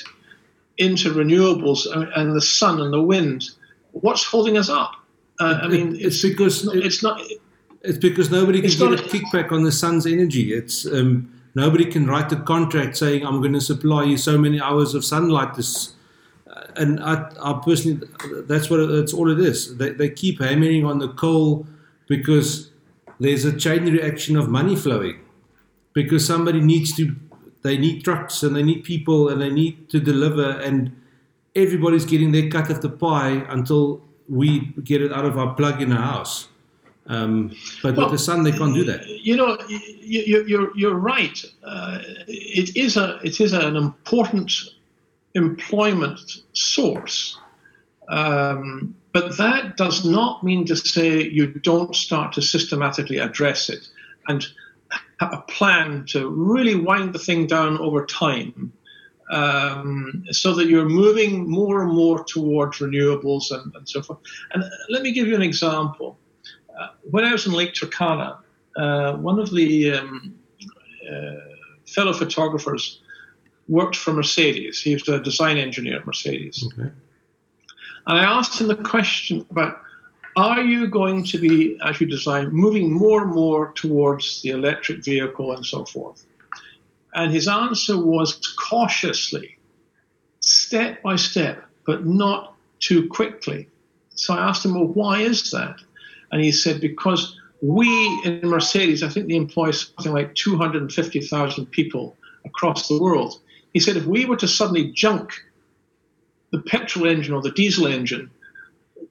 [SPEAKER 2] into renewables and the sun and the wind. What's holding us up? Uh, I mean,
[SPEAKER 1] it's, it's because it's not. It's because nobody can get a kickback on the sun's energy. It's um, nobody can write a contract saying I'm going to supply you so many hours of sunlight. This, uh, and I, I personally, that's what that's all it is. They, they keep hammering on the coal because there's a chain reaction of money flowing because somebody needs to they need trucks and they need people and they need to deliver and everybody's getting their cut of the pie until we get it out of our plug in our house. Um, but well, with the sun, they can't do that.
[SPEAKER 2] You know, you, are you're, you're right. Uh, it is a it is an important employment source, um, but that does not mean to say you don't start to systematically address it and have a plan to really wind the thing down over time um, so that you're moving more and more towards renewables and, and so forth. And let me give you an example. Uh, when I was in Lake Turkana, uh, one of the um, uh, fellow photographers worked for Mercedes. He was a design engineer at Mercedes. Okay. And I asked him the question about are you going to be, as you design, moving more and more towards the electric vehicle and so forth? And his answer was cautiously, step by step, but not too quickly. So I asked him, well, why is that? And he said, because we in Mercedes, I think they employ something like 250,000 people across the world. He said, if we were to suddenly junk the petrol engine or the diesel engine,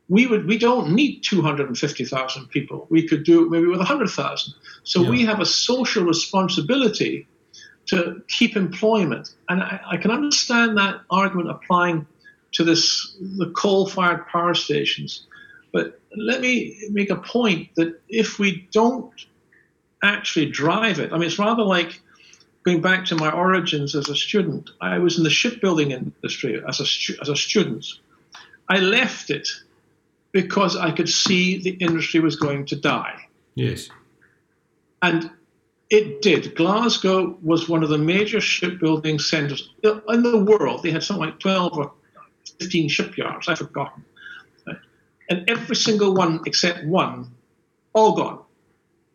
[SPEAKER 2] we would we don't need 250,000 people. We could do it maybe with 100,000. So yeah. we have a social responsibility to keep employment. And I, I, can understand that argument applying to this the coal-fired power stations. But let me make a point that if we don't actually drive it, I mean, it's rather like going back to my origins as a student. I was in the shipbuilding industry as a, as a student. I left it because I could see the industry was going to die.
[SPEAKER 1] Yes.
[SPEAKER 2] And it did. Glasgow was one of the major shipbuilding centres in the world. They had something like 12 or 15 shipyards, I've forgotten. And every single one except one, all gone.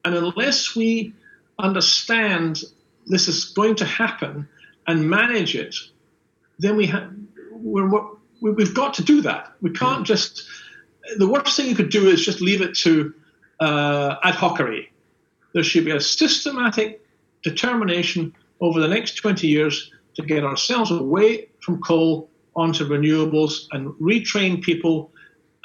[SPEAKER 2] And unless we understand this is going to happen and manage it, then we have, we have got to do that. We can't just, the worst thing you could do is just leave it to uh, ad hocery there should be a systematic determination over the next 20 years to get ourselves away from coal onto renewables and retrain people.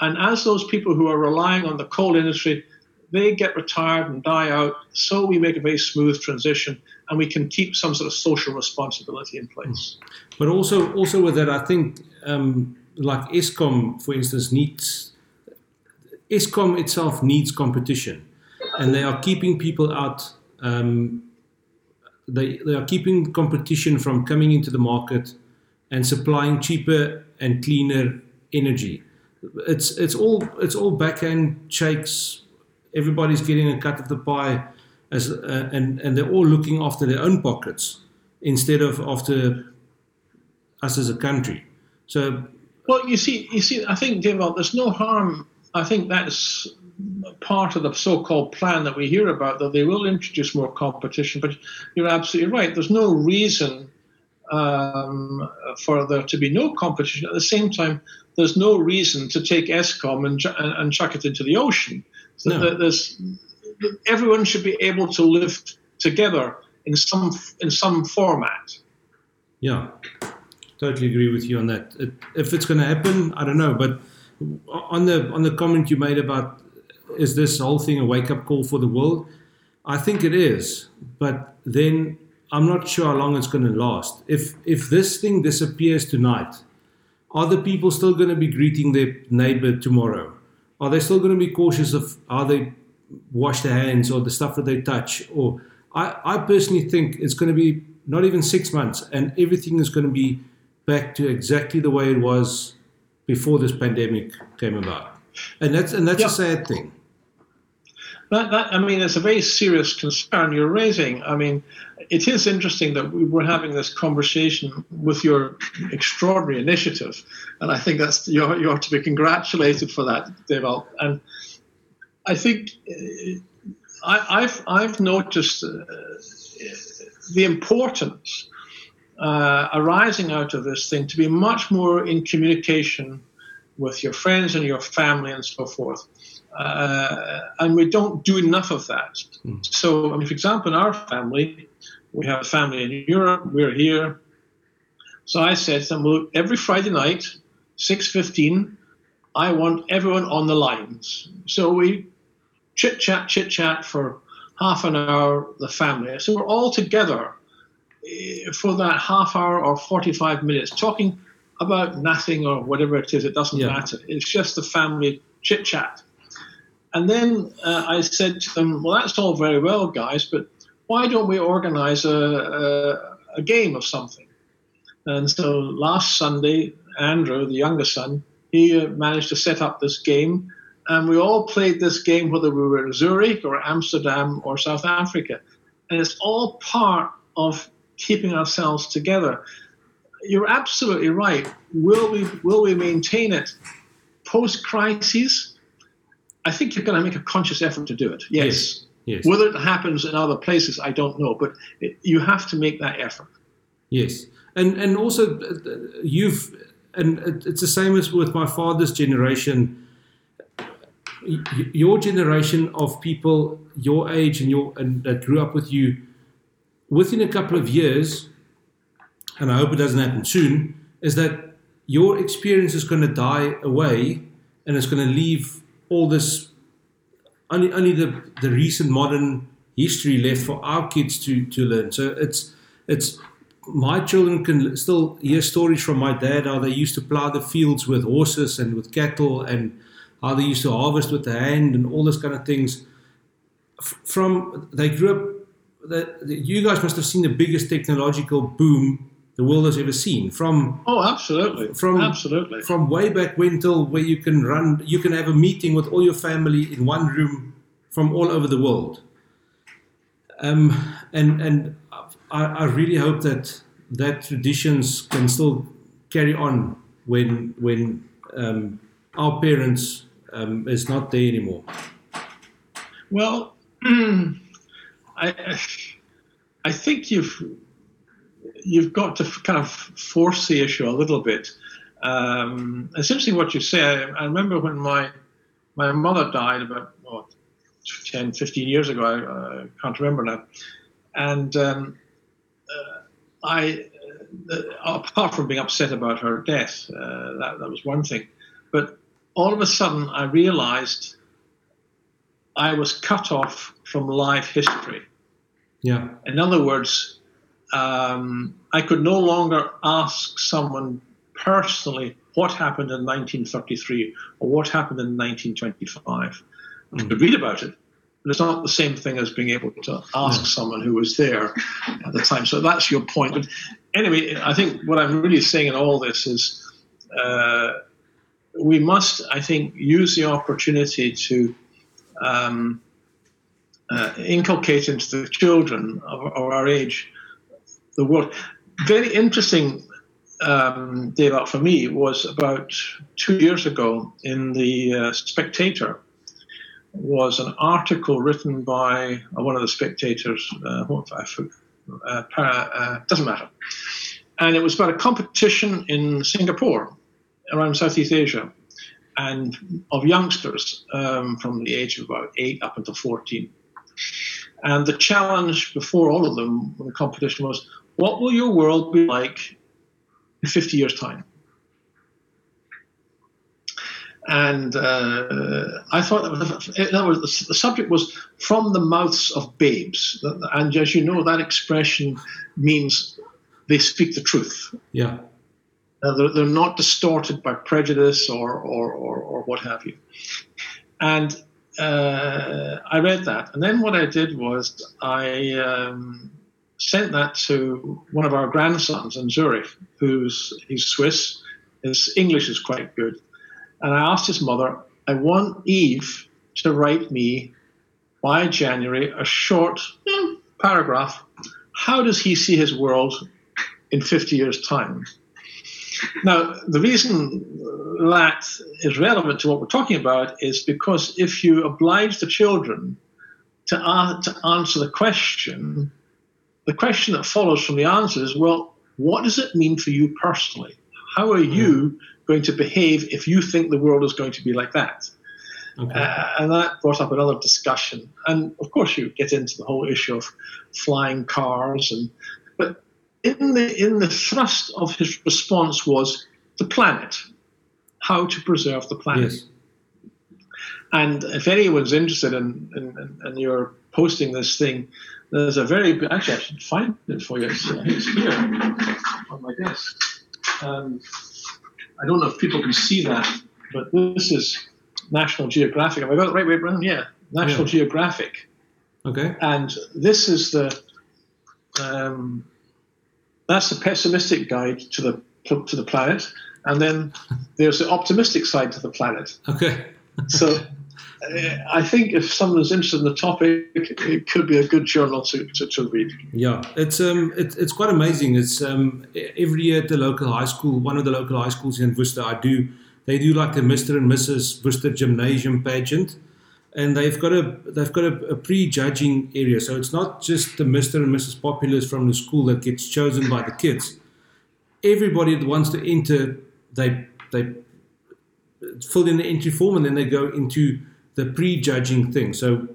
[SPEAKER 2] And as those people who are relying on the coal industry, they get retired and die out, so we make a very smooth transition and we can keep some sort of social responsibility in place.
[SPEAKER 1] But also, also with that, I think um, like Eskom, for instance, needs Eskom itself needs competition and they are keeping people out. Um, they, they are keeping competition from coming into the market and supplying cheaper and cleaner energy. It's it's all it's all backhand shakes. Everybody's getting a cut of the pie, as uh, and and they're all looking after their own pockets instead of after us as a country. So,
[SPEAKER 2] well, you see, you see, I think, Dave, there's no harm. I think that's part of the so-called plan that we hear about, that they will introduce more competition. But you're absolutely right. There's no reason um, for there to be no competition. At the same time, there's no reason to take Eskom and, and, and chuck it into the ocean. So no. there's, everyone should be able to live together in some in some format.
[SPEAKER 1] Yeah, totally agree with you on that. It, if it's going to happen, I don't know, but on the on the comment you made about is this whole thing a wake up call for the world? I think it is, but then I'm not sure how long it's going to last. If if this thing disappears tonight, are the people still going to be greeting their neighbor tomorrow? Are they still going to be cautious of how they wash their hands or the stuff that they touch? Or I, I personally think it's going to be not even six months, and everything is going to be back to exactly the way it was before this pandemic came about. And that's and that's a sad thing.
[SPEAKER 2] That, that, I mean, it's a very serious concern you're raising. I mean, it is interesting that we were having this conversation with your extraordinary initiative, and I think that's you you ought to be congratulated for that, Dewald. And I think uh, I, have I've noticed uh, the importance uh, arising out of this thing to be much more in communication with your friends and your family and so forth. Uh, and we don't do enough of that. Mm. So, I mean, for example, in our family, We have a family in Europe. We're here. So I said to them, well, every Friday night, 6.15, I want everyone on the lines. So we chit chat, chit chat for half an hour, the family. So we're all together eh, for that half hour or 45 minutes talking about nothing or whatever it is. It doesn't
[SPEAKER 1] Yeah.
[SPEAKER 2] matter. It's just the family chit chat. And then uh, I said to them, well, that's all very well, guys, but why don't we organize a, a, a game of something? And so last Sunday, Andrew, the younger son, he uh, managed to set up this game, and we all played this game whether we were in Zurich or Amsterdam or South Africa. And it's all part of keeping ourselves together. You're absolutely right. Will we will we maintain it post crisis? I think you're going to make a conscious effort to do it. Yes.
[SPEAKER 1] Yes.
[SPEAKER 2] Whether it happens in other places, I don't know, but it, you have to make that effort.
[SPEAKER 1] Yes, and and also uh, you've and it's the same as with my father's generation. Your generation of people your age and your and that grew up with you, within a couple of years, and I hope it doesn't happen soon, is that your experience is going to die away, and it's going to leave all this only only the the recent modern history left for our kids to to learn. So it's it's my children can still hear stories from my dad how they used to plow the fields with horses and with cattle and how they used to harvest with the hand and all those kind of things. F- From they grew up. The, the, you guys must have seen the biggest technological boom the world has ever seen. From
[SPEAKER 2] Oh, absolutely.
[SPEAKER 1] From-
[SPEAKER 2] absolutely.
[SPEAKER 1] from way back when till where you can run, you can have a meeting with all your family in one room from all over the world. Um, and and I, I really hope that that traditions can still carry on when when um, our parents um, is not there anymore.
[SPEAKER 2] Well, I, I think you've you've got to kind of force the issue a little bit. Um, it's interesting what you say. I, I remember when my my mother died about what, 10, 15 years ago. I, I can't remember now. And um, uh, I, uh, apart from being upset about her death, uh, that, that was one thing. But all of a sudden, I realized I was cut off from live history.
[SPEAKER 1] Yeah,
[SPEAKER 2] In other words, um, I could no longer ask someone personally what happened in 1933 or what happened in 1925. I could read about it, but it's not the same thing as being able to ask someone who was there at the time. So that's your point. But anyway, I think what I'm really saying in all this is uh, we must, I think, use the opportunity to um, uh, inculcate into the children of, of our age the world. Very interesting, um, Dave, for me was about two years ago in the uh, Spectator was an article written by uh, one of the spectators. Uh, uh, para, uh, doesn't matter. And it was about a competition in Singapore, around Southeast Asia, and of youngsters um, from the age of about eight up until 14. And the challenge before all of them the competition was, what will your world be like in 50 years' time? And uh, I thought that was, in other words, the, the subject was from the mouths of babes. And as you know, that expression means they speak the truth.
[SPEAKER 1] yeah,
[SPEAKER 2] Uh, they're, they're not distorted by prejudice or, or, or, or what have you. And uh, I read that. And then what I did was I um, sent that to one of our grandsons in Zurich, who's he's Swiss. His English is quite good. And I asked his mother, I want Yves to write me by January a short hmm, paragraph. How does he see his world in 50 years' time? Now, the reason that is relevant to what we're talking about is because if you oblige the children to, uh, to answer the question, the question that follows from the answer is well, what does it mean for you personally? How are you going to behave if you think the world is going to be like that? Okay. Uh, and that brought up another discussion. And of course, you get into the whole issue of flying cars. And but in the in the thrust of his response was the planet, how to preserve the planet. Yes. And if anyone's interested in, in, in, you're posting this thing, there's a very actually I should find it for you. It's, it's here on my desk. Um, I don't know if people can see that, but this is National Geographic. Have I got it right way around? Yeah, National yeah. Geographic.
[SPEAKER 1] Okay.
[SPEAKER 2] And this is the um, that's the pessimistic guide to the to the planet, and then there's the optimistic side to the planet.
[SPEAKER 1] Okay.
[SPEAKER 2] so I think if someone's interested in the topic, it could be a good journal to, to, to read.
[SPEAKER 1] Yeah, it's um, it, it's quite amazing. It's um, every year at the local high school, one of the local high schools in Worcester, I do. They do like the Mr. and Mrs. Worcester Gymnasium pageant, and they've got a they've got a, a pre-judging area. So it's not just the Mr. and Mrs. Populars from the school that gets chosen by the kids. Everybody that wants to enter, they they fill in the entry form, and then they go into the prejudging thing. So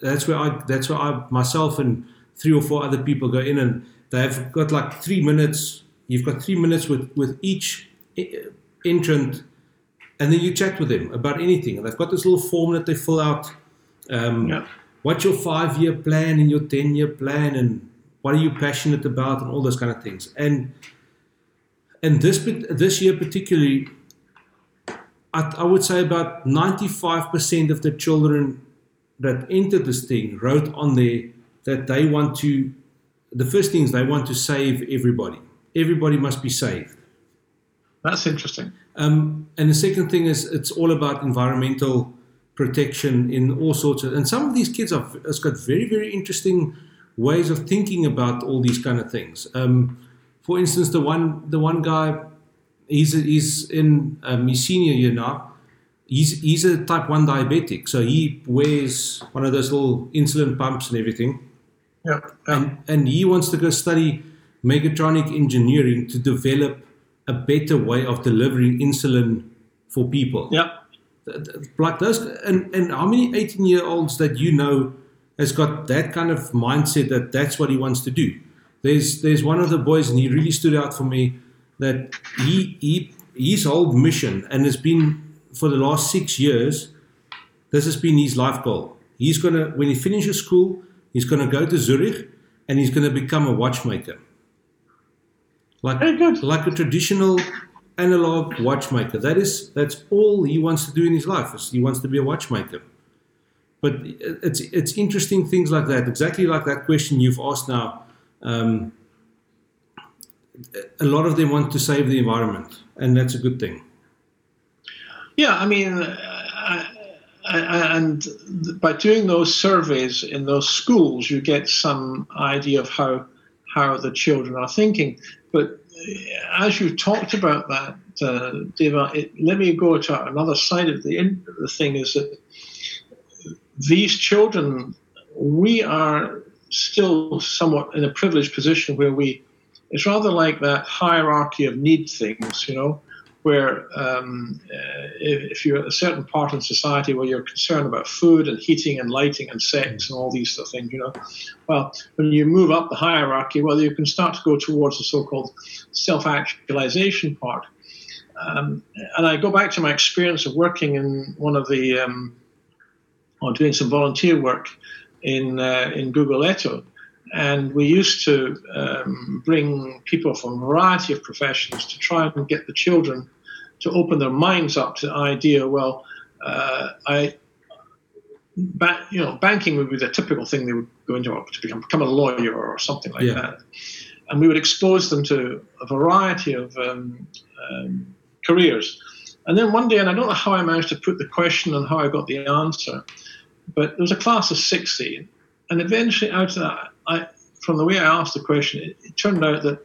[SPEAKER 1] that's where I that's where I myself and three or four other people go in and they've got like three minutes. You've got three minutes with with each entrant, and then you chat with them about anything. And they've got this little form that they fill out. Um, yeah. What's your five year plan and your ten year plan, and what are you passionate about, and all those kind of things. And and this this year particularly, I, I would say about 95% of the children that entered this thing wrote on there that they want to, the first thing is they want to save everybody. Everybody must be saved.
[SPEAKER 2] That's interesting.
[SPEAKER 1] Um, and the second thing is it's all about environmental protection in all sorts of, and some of these kids have has got very, very interesting ways of thinking about all these kind of things. Um, for instance, the one, the one guy, he's he's in um, his senior year now. He's he's a type one diabetic, so he wears one of those little insulin pumps and everything.
[SPEAKER 2] Yeah,
[SPEAKER 1] yeah. And and he wants to go study mechatronic engineering to develop a better way of delivering insulin for people.
[SPEAKER 2] Yeah.
[SPEAKER 1] Like those, and, and how many 18 year olds that you know has got that kind of mindset that that's what he wants to do? There's there's one of the boys, and he really stood out for me that he, he his whole mission and has been for the last six years this has been his life goal. He's going to when he finishes school he's going to go to zurich and he's going to become a watchmaker. Like like a traditional analog watchmaker. That is that's all he wants to do in his life is he wants to be a watchmaker. But it's it's interesting things like that exactly like that question you've asked now um, a lot of them want to save the environment, and that's a good thing.
[SPEAKER 2] Yeah, I mean, I, I, and by doing those surveys in those schools, you get some idea of how how the children are thinking. But as you talked about that, uh, Dewald, it, let me go to another side of the, the thing is that these children, we are still somewhat in a privileged position where we it's rather like that hierarchy of need things, you know, where um, uh, if, you're at a certain part in society where you're concerned about food and heating and lighting and sex and all these sort of things, you know, well, when you move up the hierarchy, well, you can start to go towards the so-called self-actualization part. Um, and I go back to my experience of working in one of the, um, or doing some volunteer work in uh, in Gugulethu, and we used to um, bring people from a variety of professions to try and get the children to open their minds up to the idea. Well, uh, I, ba- you know, banking would be the typical thing they would go into to become, become a lawyer or something like yeah. that, and we would expose them to a variety of um, um, careers. And then one day, and I don't know how I managed to put the question and how I got the answer, but there was a class of 60, and eventually out of that, I, from the way I asked the question, it, it turned out that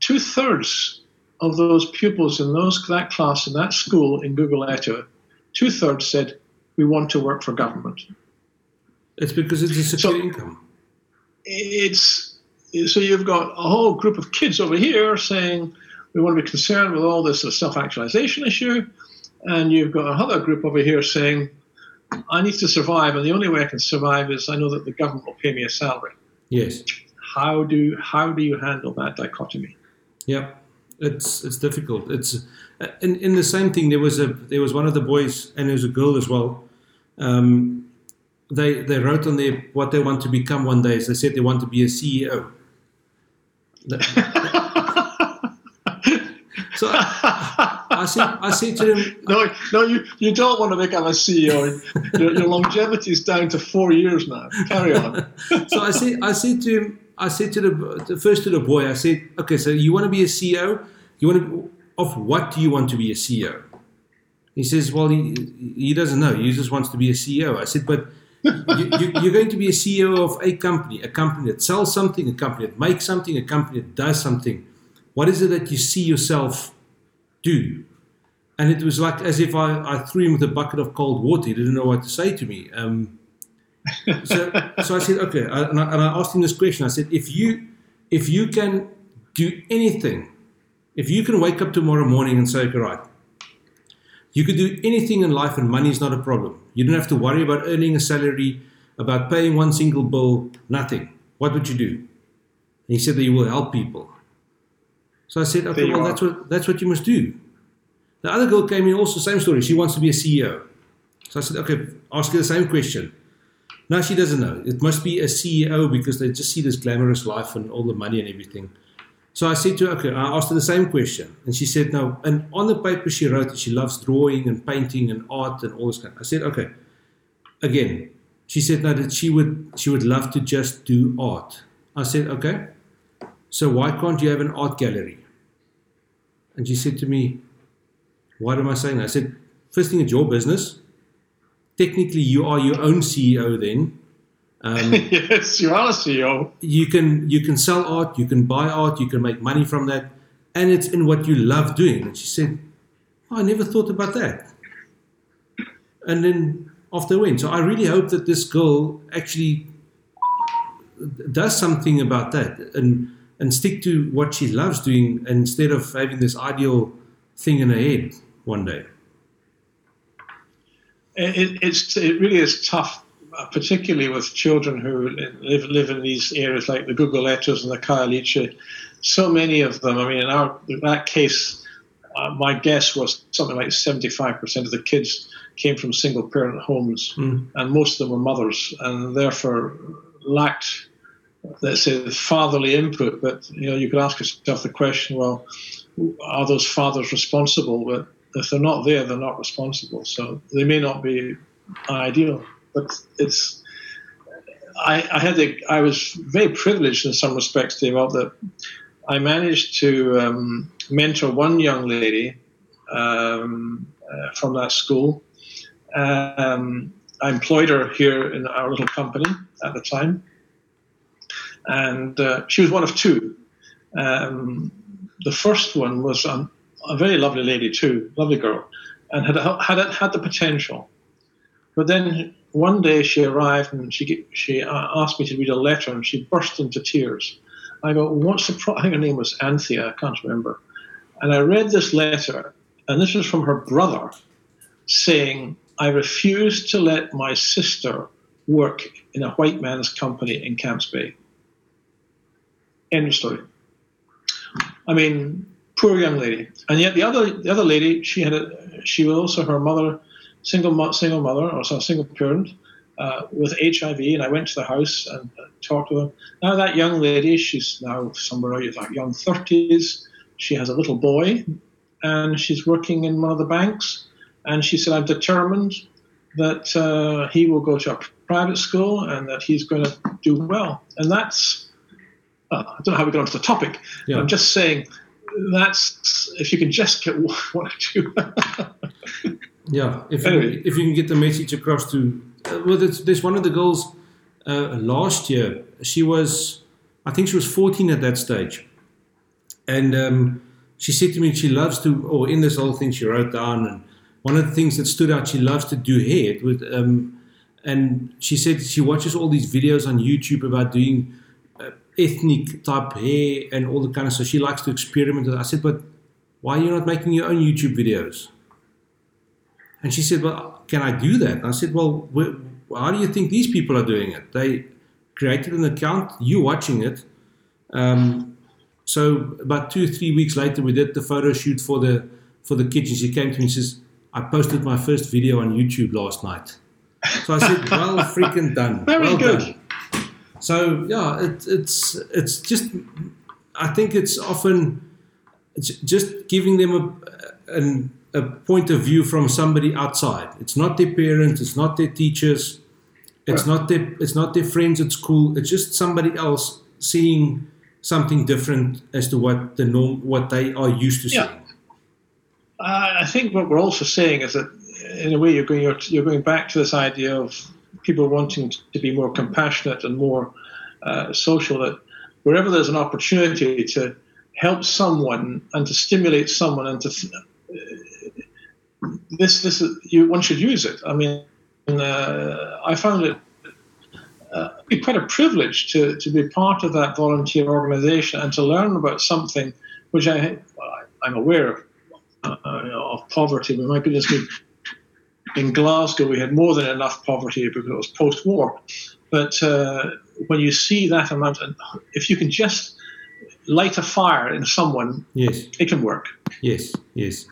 [SPEAKER 2] two thirds of those pupils in those that class in that school in Gugulethu, two thirds said we want to work for government.
[SPEAKER 1] It's because it's a secure so income.
[SPEAKER 2] It's so you've got a whole group of kids over here saying we want to be concerned with all this self-actualization issue, and you've got another group over here saying I need to survive, and the only way I can survive is I know that the government will pay me a salary.
[SPEAKER 1] Yes.
[SPEAKER 2] How do how do you handle that dichotomy?
[SPEAKER 1] Yeah, it's it's difficult. It's in in the same thing. There was a there was one of the boys, and there was a girl as well. Um, they they wrote on their what they want to become one day. So they said they want to be a CEO. so I, said I said to them,
[SPEAKER 2] no, no, you, you don't want to become a CEO. Your, your longevity is down to four years now. Carry on.
[SPEAKER 1] so I said I said to him, I said to the first to the boy, I said, okay, so you want to be a CEO? You want to of what do you want to be a CEO? He says, well, he, he doesn't know. He just wants to be a CEO. I said, but you, are going to be a CEO of a company, a company that sells something, a company that makes something, a company that does something. What is it that you see yourself do? And it was like as if I, I threw him with a bucket of cold water. He didn't know what to say to me. Um, so, so I said, okay. I, and, I, and I asked him this question. I said, if you, if you can do anything, if you can wake up tomorrow morning and say, okay, right, you could do anything in life and money is not a problem. You don't have to worry about earning a salary, about paying one single bill, nothing. What would you do? And he said that you will help people. So I said, okay, well, that's what, that's what you must do. The other girl came in, also same story. She wants to be a CEO. So I said, okay, ask her the same question. Now she doesn't know. It must be a CEO because they just see this glamorous life and all the money and everything. So I said to her, okay, I asked her the same question. And she said, no. And on the paper, she wrote that she loves drawing and painting and art and all this kind. I said, okay. Again, she said, no, that she would, she would love to just do art. I said, okay. So why can't you have an art gallery? And she said to me, what am I saying? I said, first thing, it's your business. Technically, you are your own CEO then.
[SPEAKER 2] Um, yes, you are a CEO.
[SPEAKER 1] You can you can sell art, you can buy art, you can make money from that, and it's in what you love doing. And she said, oh, "I never thought about that." And then off they went. So I really hope that this girl actually does something about that and and stick to what she loves doing instead of having this ideal thing in her head one day.
[SPEAKER 2] It, it's it really is tough uh, particularly with children who live, live in these areas like the Gugulethus and the Khayelitsha, so many of them. I mean, in, our, in that case, uh, my guess was something like 75% of the kids came from single parent homes, mm. and most of them were mothers, and therefore lacked, let's say, fatherly input. But you know, you could ask yourself the question: Well, are those fathers responsible? But if they're not there, they're not responsible. So they may not be ideal but it's I, I had the I was very privileged in some respects, Dave, that I managed to um, mentor one young lady um, uh, from that school. Um, I employed her here in our little company at the time, and uh, she was one of two. Um, the first one was a very lovely lady too, lovely girl, and had had had the potential, but then one day she arrived and she she uh, asked me to read a letter and she burst into tears. I go, what's the problem? Her name was Anthea, I can't remember. And I read this letter, and this was from her brother saying, I refuse to let my sister work in a white man's company in Camps Bay. End of story. I mean, poor young lady. And yet the other the other lady, she had a, she was also her mother single single mother or so single parent uh, with HIV, and I went to the house and uh, talked to her. Now that young lady, she's now somewhere in like young thirties. She has a little boy, and she's working in one of the banks. And she said, "I'm determined that uh, he will go to a private school and that he's going to do well." And that's I don't know how we got onto the topic. Yeah. I'm just saying that's if you can just get one or two.
[SPEAKER 1] Yeah, if anyway. you, if you can get the message across to uh, well, there's, there's one of the girls uh, last year. She was, I think she was 14 at that stage, and um, she said to me she loves to. Or in this whole thing, she wrote down, and one of the things that stood out, she loves to do hair. With, um, and she said she watches all these videos on YouTube about doing ethnic type hair and all the kind of. stuff. she likes to experiment. I said, but why are you not making your own YouTube videos? And she said, Well, can I do that? And I said, Well, how do you think these people are doing it? They created an account, you watching it. Um, so about two, three weeks later, we did the photo shoot for the for the kitchen. She came to me and says, I posted my first video on YouTube last night. So I said, Well, freaking done.
[SPEAKER 2] Very
[SPEAKER 1] well
[SPEAKER 2] good.
[SPEAKER 1] Done. So yeah, it, it's it's just I think it's often it's just giving them a, an, a point of view from somebody outside. It's not their parents, it's not their teachers, it's
[SPEAKER 2] Right.
[SPEAKER 1] not their it's not their friends at school. It's just somebody else seeing something different as to what the norm what they are used to
[SPEAKER 2] Yeah.
[SPEAKER 1] seeing.
[SPEAKER 2] Uh, I think what we're also saying is that, in a way, you're going you're, you're going back to this idea of people wanting to be more compassionate and more uh, social. That wherever there's an opportunity to help someone and to stimulate someone and to uh, this this is, you one should use it. I mean, uh, I found it uh, be quite a privilege to, to be part of that volunteer organization and to learn about something which I I'm aware of uh, of poverty. But my goodness me, in Glasgow we had more than enough poverty because it was post-war. But uh, when you see that amount, and if you can just light a fire in someone,
[SPEAKER 1] Yes.
[SPEAKER 2] it can work.
[SPEAKER 1] Yes, yes.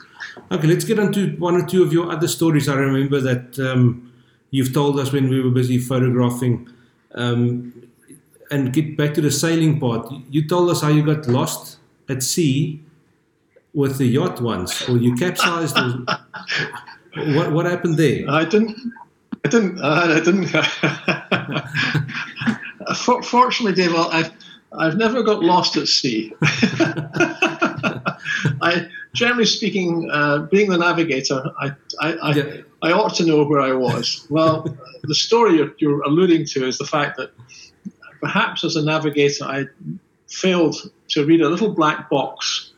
[SPEAKER 1] Okay, let's get on to one or two of your other stories. I remember that um, you've told us when we were busy photographing. Um, and get back to the sailing part. You told us how you got lost at sea with the yacht once, or you capsized. Or, what what happened there?
[SPEAKER 2] I didn't. I didn't. Uh, I didn't. For- Fortunately, Dave, well, I've I've never got lost at sea. I, generally speaking, uh, being the navigator, I I, I,
[SPEAKER 1] Yeah.
[SPEAKER 2] I ought to know where I was. Well, the story you're, you're alluding to is the fact that perhaps as a navigator, I failed to read a little black box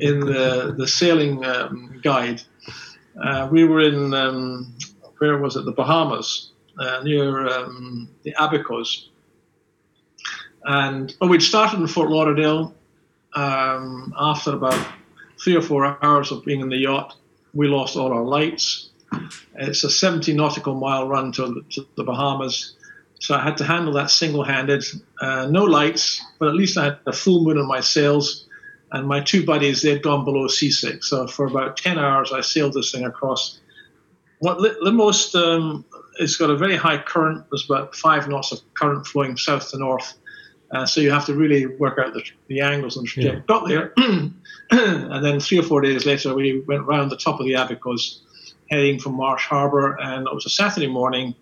[SPEAKER 2] in the the sailing um, guide. Uh, we were in um, where was it? The Bahamas, uh, near um, the Abacos. And well, we'd started in Fort Lauderdale. Um, after about three or four hours of being in the yacht, we lost all our lights. It's a 70 nautical mile run to, to the Bahamas. So I had to handle that single handed. Uh, no lights, but at least I had a full moon on my sails. And my two buddies, they'd gone below seasick. So for about 10 hours, I sailed this thing across. What most, um, it's got a very high current. There's about five knots of current flowing south to north. Uh, so you have to really work out the, the angles and
[SPEAKER 1] Yeah.
[SPEAKER 2] Got there, and then three or four days later, we went round the top of the Abacos, heading from Marsh Harbour, and it was a Saturday morning,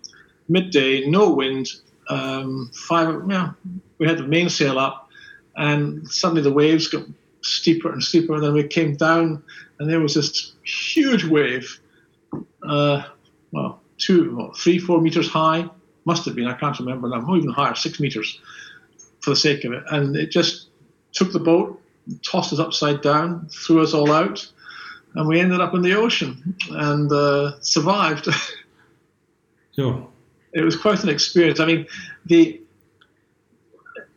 [SPEAKER 2] midday, no wind. Um, five, yeah, we had the mainsail up, and suddenly the waves got steeper and steeper, and then we came down, and there was this huge wave, uh, well, two, well, three, four meters high, must have been, I can't remember now, even higher, six meters, for the sake of it, and it just took the boat, tossed us upside down, threw us all out, and we ended up in the ocean and uh, survived.
[SPEAKER 1] Sure.
[SPEAKER 2] it was quite an experience. I mean, the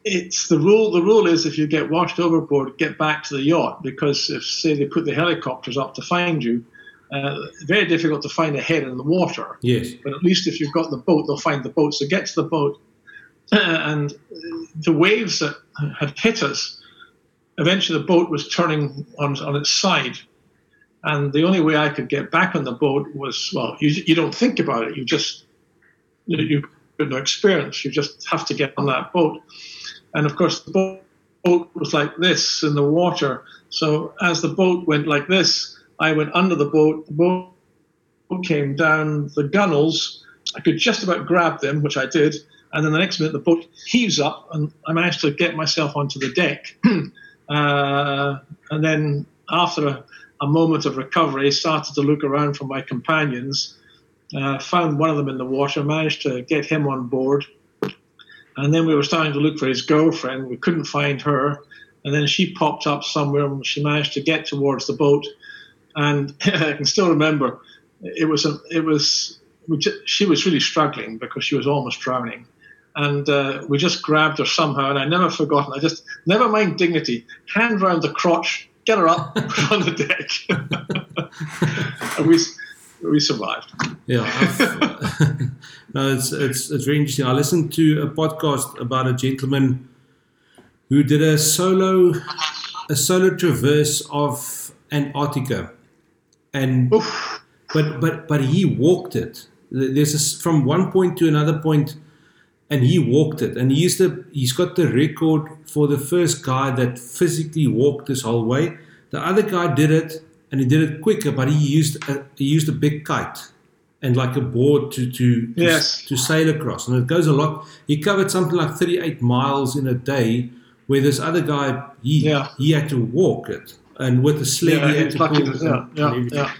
[SPEAKER 2] it's the rule. The rule is if you get washed overboard, get back to the yacht because if say they put the helicopters up to find you, uh, very difficult to find a head in the water.
[SPEAKER 1] Yes.
[SPEAKER 2] But at least if you've got the boat, they'll find the boat. So get to the boat, and the waves that had hit us. Eventually, the boat was turning on on its side, and the only way I could get back on the boat was well, you you don't think about it. You just you you've got no experience. You just have to get on that boat, and of course the boat, was like this in the water. So as the boat went like this, I went under the boat. The boat came down the gunnels. I could just about grab them, which I did. And then the next minute, the boat heaves up, and I managed to get myself onto the deck. uh, and then, after a, a moment of recovery, started to look around for my companions. Uh, found one of them in the water, managed to get him on board. And then we were starting to look for his girlfriend. We couldn't find her. And then she popped up somewhere, and she managed to get towards the boat. And I can still remember it was a, it was we ju- she was really struggling because she was almost drowning, and uh, we just grabbed her somehow. And I never forgotten. I just never mind dignity, hand round the crotch, get her up, put her on the deck. and we we survived.
[SPEAKER 1] Yeah, uh, no, it's it's it's very interesting. I listened to a podcast about a gentleman who did a solo a solo traverse of Antarctica, and
[SPEAKER 2] Oof.
[SPEAKER 1] but but but he walked it. There's a, from one point to another point, and he walked it. And he's the he's got the record for the first guy that physically walked this whole way. The other guy did it, and he did it quicker, but he used a, he used a big kite and like a board to to to,
[SPEAKER 2] Yes.
[SPEAKER 1] to sail across. And it goes a lot. He covered something like 38 miles in a day, where this other guy he
[SPEAKER 2] Yeah.
[SPEAKER 1] he had to walk it, and with a sled
[SPEAKER 2] Yeah,
[SPEAKER 1] he had to pull it
[SPEAKER 2] yeah,
[SPEAKER 1] and- and
[SPEAKER 2] yeah,
[SPEAKER 1] everything.
[SPEAKER 2] yeah.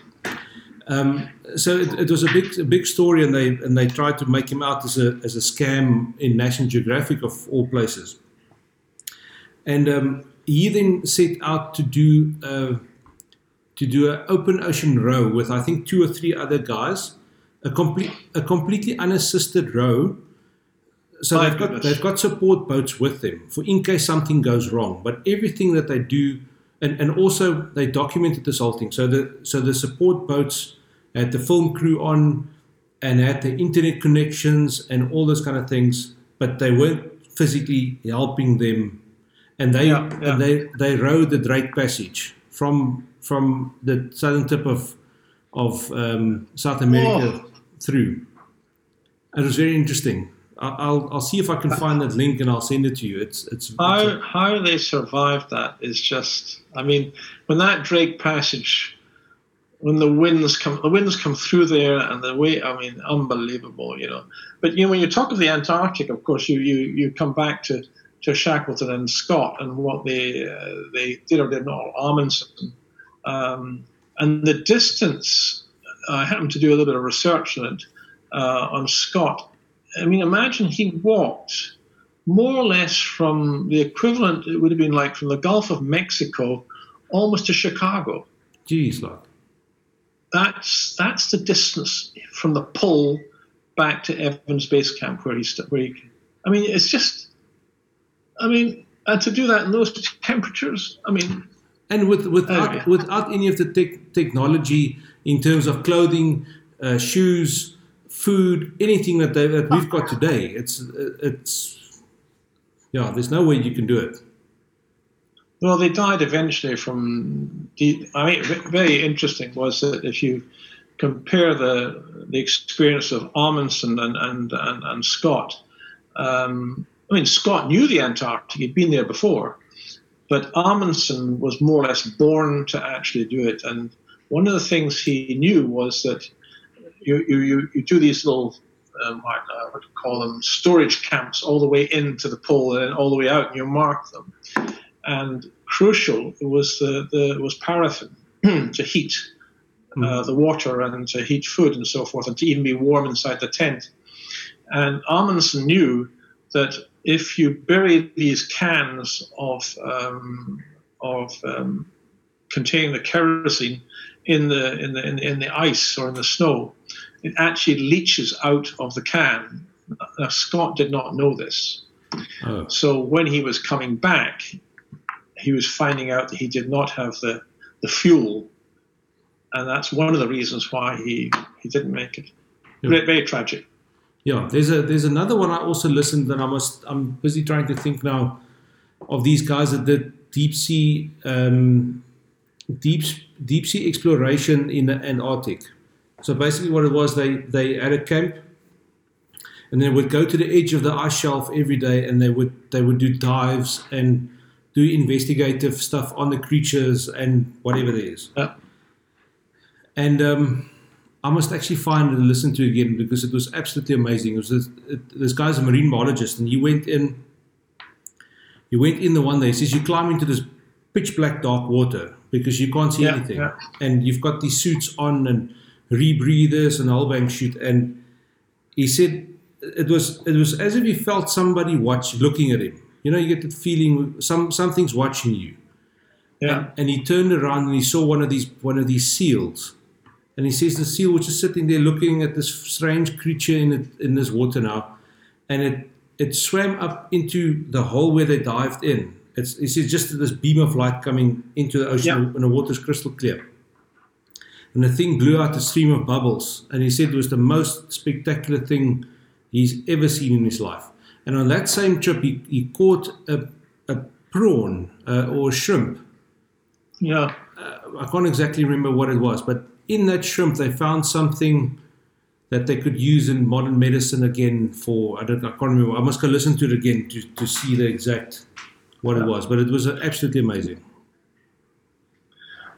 [SPEAKER 1] Um, so it, it was a big, a big story, and they and they tried to make him out as a as a scam in National Geographic of all places. And um, he then set out to do uh, to do an open ocean row with I think two or three other guys, a complete a completely unassisted row. So
[SPEAKER 2] My
[SPEAKER 1] they've got
[SPEAKER 2] goodness.
[SPEAKER 1] they've got support boats with them for in case something goes wrong. But everything that they do, and, and also they documented this whole thing. So the so the support boats had the film crew on and had the internet connections and all those kind of things, but they weren't physically helping them. And they
[SPEAKER 2] Yeah, yeah.
[SPEAKER 1] and they they rowed the Drake Passage from from the southern tip of of um, South America
[SPEAKER 2] Oh.
[SPEAKER 1] through. It was very interesting. I'll I'll see if I can find that link and I'll send it to you. It's it's, it's
[SPEAKER 2] How how they survived that is just. I mean, when that Drake Passage, when the winds come, the winds come through there, and the way. I mean, unbelievable, you know. But you know, when you talk of the Antarctic, of course, you you, you come back to, to Shackleton and Scott and what they uh, they did or did not, Amundsen, um, and the distance. I happened to do a little bit of research on it uh, on Scott. I mean, imagine he walked more or less from the equivalent, it would have been like from the Gulf of Mexico almost to Chicago.
[SPEAKER 1] geez, like
[SPEAKER 2] That's that's the distance from the pole back to Evans Base Camp where he, st- where he I mean, it's just, I mean, and to do that in those temperatures, I mean,
[SPEAKER 1] and with without
[SPEAKER 2] Okay.
[SPEAKER 1] without any of the tech technology in terms of clothing, uh, shoes, food, anything that they, that we've got today, it's it's yeah. There's no way you can do it.
[SPEAKER 2] Well, they died eventually from. The, I mean, very interesting was that if you compare the the experience of Amundsen and and and, and Scott, um, I mean, Scott knew the Antarctic; he'd been there before, but Amundsen was more or less born to actually do it. And one of the things he knew was that you you you, you do these little. Um, what, uh, what do you call them? Storage camps all the way into the pole and then all the way out, and you mark them and crucial was the, the was paraffin to heat uh, the water and to heat food and so forth, and to even be warm inside the tent. And Amundsen knew that if you bury these cans of um, of um, containing the kerosene in the in the in, the- in the ice or in the snow, it actually leaches out of the can. Now, Scott did not know this.
[SPEAKER 1] Oh,
[SPEAKER 2] So when he was coming back, he was finding out that he did not have the, the fuel, and that's one of the reasons why he, he didn't make it.
[SPEAKER 1] Yeah.
[SPEAKER 2] Very, very tragic.
[SPEAKER 1] Yeah. There's a there's another one I also listened, and I must I'm busy trying to think now of these guys that did deep sea um, deep deep sea exploration in the Antarctic. So basically, what it was, they they had a camp, and they would go to the edge of the ice shelf every day, and they would they would do dives and do investigative stuff on the creatures and whatever there is. And um, I must actually find and listen to it again because it was absolutely amazing. It was this, it, this guy's a marine biologist, and he went in. He went in the one day. He says you climb into this pitch black dark water because you can't see
[SPEAKER 2] Yeah,
[SPEAKER 1] anything,
[SPEAKER 2] yeah.
[SPEAKER 1] and you've got these suits on and rebreathers and a whole bang shoot. And he said it was it was as if he felt somebody watch looking at him. You know, you get that feeling some something's watching you.
[SPEAKER 2] Yeah.
[SPEAKER 1] And, and he turned around and he saw one of these one of these seals, and he says the seal was just sitting there looking at this strange creature in it, in this water now, and it it swam up into the hole where they dived in. It's he says just this beam of light coming into the ocean, and the water's crystal clear. and the thing blew out a stream of bubbles. And he said it was the most spectacular thing he's ever seen in his life. And on that same trip, he, he caught a, a prawn uh, or a shrimp.
[SPEAKER 2] Yeah.
[SPEAKER 1] Uh, I can't exactly remember what it was, but in that shrimp, they found something that they could use in modern medicine again for I don't I can't remember I must go listen to it again to, to see the exact what it was but it was absolutely amazing.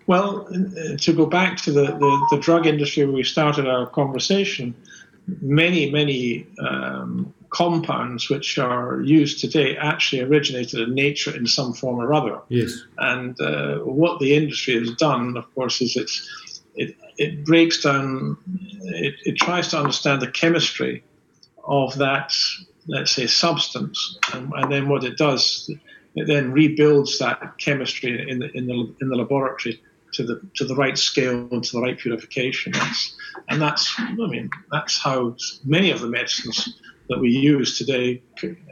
[SPEAKER 2] Well uh, to go back to the, the, the drug industry where we started our conversation many many um, compounds which are used today actually originated in nature in some form or other.
[SPEAKER 1] Yes.
[SPEAKER 2] And uh, what the industry has done of course is it's it, it breaks down, it, it tries to understand the chemistry of that, let's say, substance. And, and, then what it does, it then rebuilds that chemistry in the, in the, in the laboratory to the, to the right scale and to the right purification. That's, and that's, I mean, that's how many of the medicines that we use today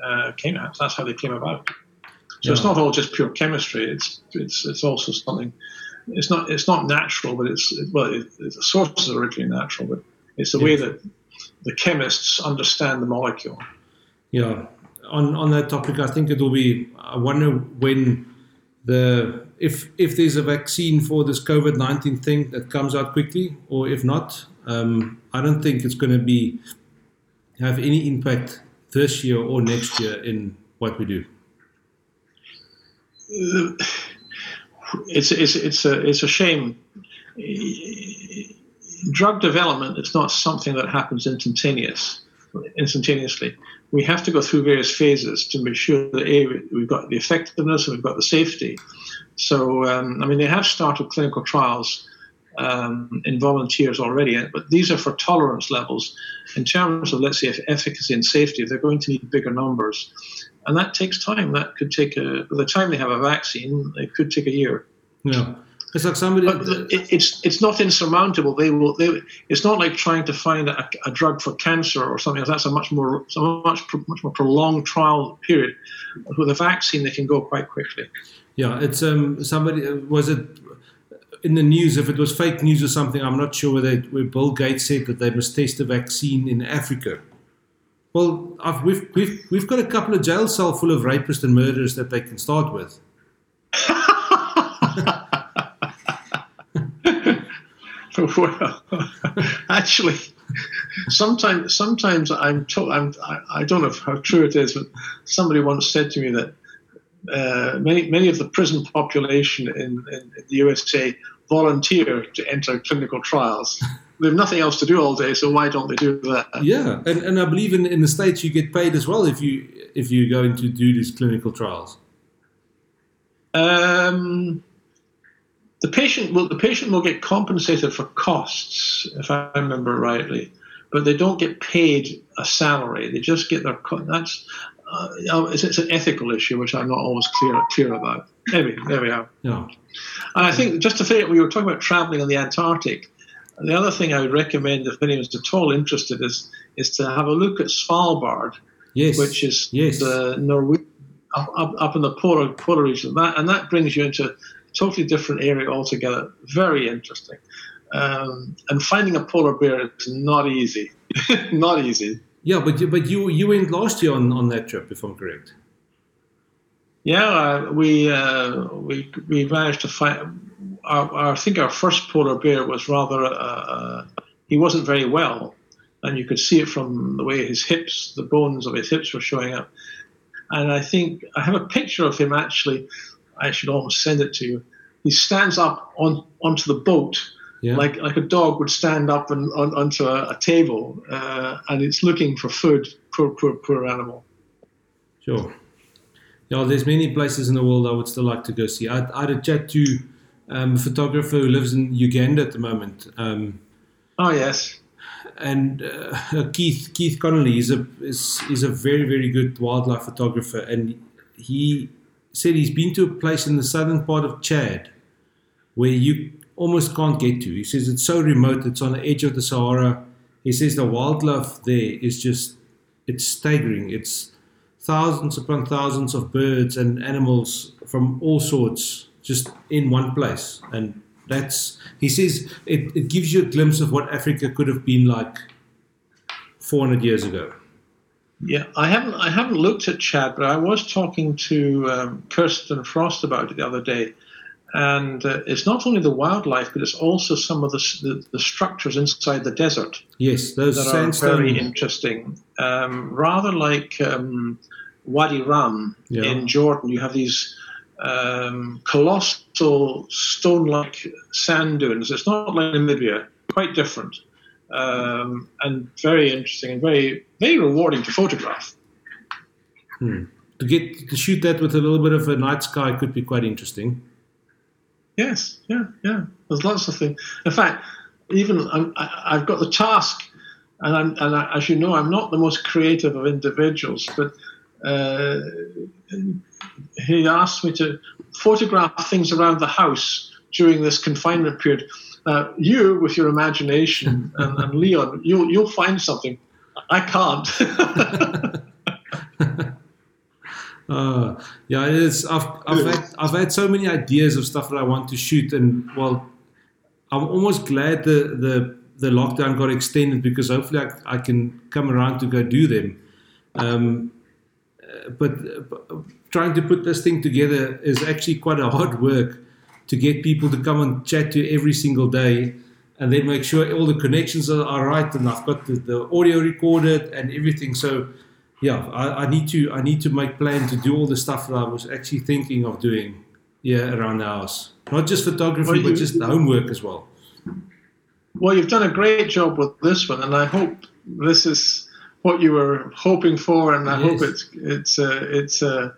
[SPEAKER 2] uh, came out. That's how they came about. So yeah. it's not all just pure chemistry. It's, it's, it's also something it's not it's not natural, but it's well, it, the source is originally natural, but it's the way that the chemists understand the molecule.
[SPEAKER 1] Yeah, on on that topic, I think it will be. I wonder when the if if there's a vaccine for this COVID nineteen thing that comes out quickly, or if not, um, I don't think it's going to be have any impact this year or next year in what we do.
[SPEAKER 2] It's it's it's a it's a shame. Drug development is not something that happens instantaneous instantaneously. We have to go through various phases to make sure that a we've got the effectiveness and we've got the safety. So um, I mean, they have started clinical trials um, in volunteers already, but these are for tolerance levels. In terms of let's say efficacy and safety, they're going to need bigger numbers and that takes time. That could take a. By the time they have a vaccine, it could take a year.
[SPEAKER 1] Yeah. It's like somebody.
[SPEAKER 2] It, it's it's not insurmountable. They will. They, it's not like trying to find a, a drug for cancer or something. That's a much more a much much more prolonged trial period. With a vaccine, they can go quite quickly.
[SPEAKER 1] Yeah, it's um somebody was it in the news. If it was fake news or something, I'm not sure whether where Bill Gates said that they must test a vaccine in Africa well, I've, we've, we've, we've got a couple of jail cells full of rapists and murderers that they can start with.
[SPEAKER 2] well, actually, sometimes sometimes I'm told I'm I, I, don't know how true it is, but somebody once said to me that uh, many many of the prison population in, in, the USA volunteer to enter clinical trials they have nothing else to do all day, so why don't they do that?
[SPEAKER 1] Yeah, and, and I believe in, in the states you get paid as well if you if you're going to do these clinical trials.
[SPEAKER 2] Um, the patient will the patient will get compensated for costs, if I remember rightly, but they don't get paid a salary. They just get their that's uh, it's, it's, an ethical issue which I'm not always clear clear about. Anyway, there we are.
[SPEAKER 1] Yeah.
[SPEAKER 2] And I think just to say, we were talking about traveling in the Antarctic. The other thing I would recommend if anyone's at all interested is is to have a look at Svalbard,
[SPEAKER 1] yes.
[SPEAKER 2] which is
[SPEAKER 1] yes.
[SPEAKER 2] the Norwegian up, up, up, in the polar polar region. That and that brings you into a totally different area altogether. Very interesting. Um, and finding a polar bear is not easy. not easy.
[SPEAKER 1] Yeah, but you, but you you went last year on, on that trip, if I'm correct.
[SPEAKER 2] Yeah, uh, we uh, we we managed to find our, our, I think our first polar bear was rather, uh, uh, he wasn't very well. And you could see it from the way his hips, the bones of his hips were showing up. And I think I have a picture of him actually. I should almost send it to you. He stands up on onto the boat yeah. like like a dog would stand up and, on, onto a, a table, uh, and it's looking for food. Poor, poor, poor animal.
[SPEAKER 1] Sure. Yeah, there's many places in the world I would still like to go see. I, I had a chat to um, a photographer who lives in Uganda at the moment. Um,
[SPEAKER 2] oh yes.
[SPEAKER 1] And uh, Keith Keith Connolly is a is, is a very very good wildlife photographer, and he said he's been to a place in the southern part of Chad where you almost can't get to. He says it's so remote; it's on the edge of the Sahara. He says the wildlife there is just it's staggering. It's thousands upon thousands of birds and animals from all sorts just in one place. And That's he says it, it gives you a glimpse of what Africa could have been like 400 years ago.
[SPEAKER 2] Yeah, I haven't I haven't looked at Chad, but I was talking to um, Kirsten Frost about it the other day, and uh, it's not only the wildlife, but it's also some of the, the, the structures inside the desert.
[SPEAKER 1] Yes, those
[SPEAKER 2] that
[SPEAKER 1] sandstone.
[SPEAKER 2] are very interesting. Um, rather like um, Wadi Rum
[SPEAKER 1] Yeah.
[SPEAKER 2] in Jordan, you have these um, colossal stone-like sand dunes. It's not like Namibia, quite different, um, and very interesting and very very rewarding to photograph.
[SPEAKER 1] to get to shoot that with a little bit of a night sky could be quite interesting.
[SPEAKER 2] Yes, yeah, yeah. There's lots of things. In fact, even I'm, I, I've got the task, and I'm, and I, as you know, I'm not the most creative of individuals, but uh, he asked me to photograph things around the house during this confinement period. Uh, you, with your imagination, and, and Leon, you'll you'll find something. I can't.
[SPEAKER 1] Uh, yeah, it is. I've, I've, had, I've had so many ideas of stuff that I want to shoot, and well, I'm almost glad the, the, the lockdown got extended because hopefully I, I can come around to go do them. Um, but, but trying to put this thing together is actually quite a hard work to get people to come and chat to you every single day and then make sure all the connections are, are right and I've got the, the audio recorded and everything. So yeah, I, I need to I need to make plan to do all the stuff that I was actually thinking of doing yeah around the house. Not just photography,
[SPEAKER 2] Well,
[SPEAKER 1] but
[SPEAKER 2] you-
[SPEAKER 1] just the homework as well.
[SPEAKER 2] Well, you've done a great job with this one, and I hope this is what you were hoping for, and I hope it's it's uh, it's uh,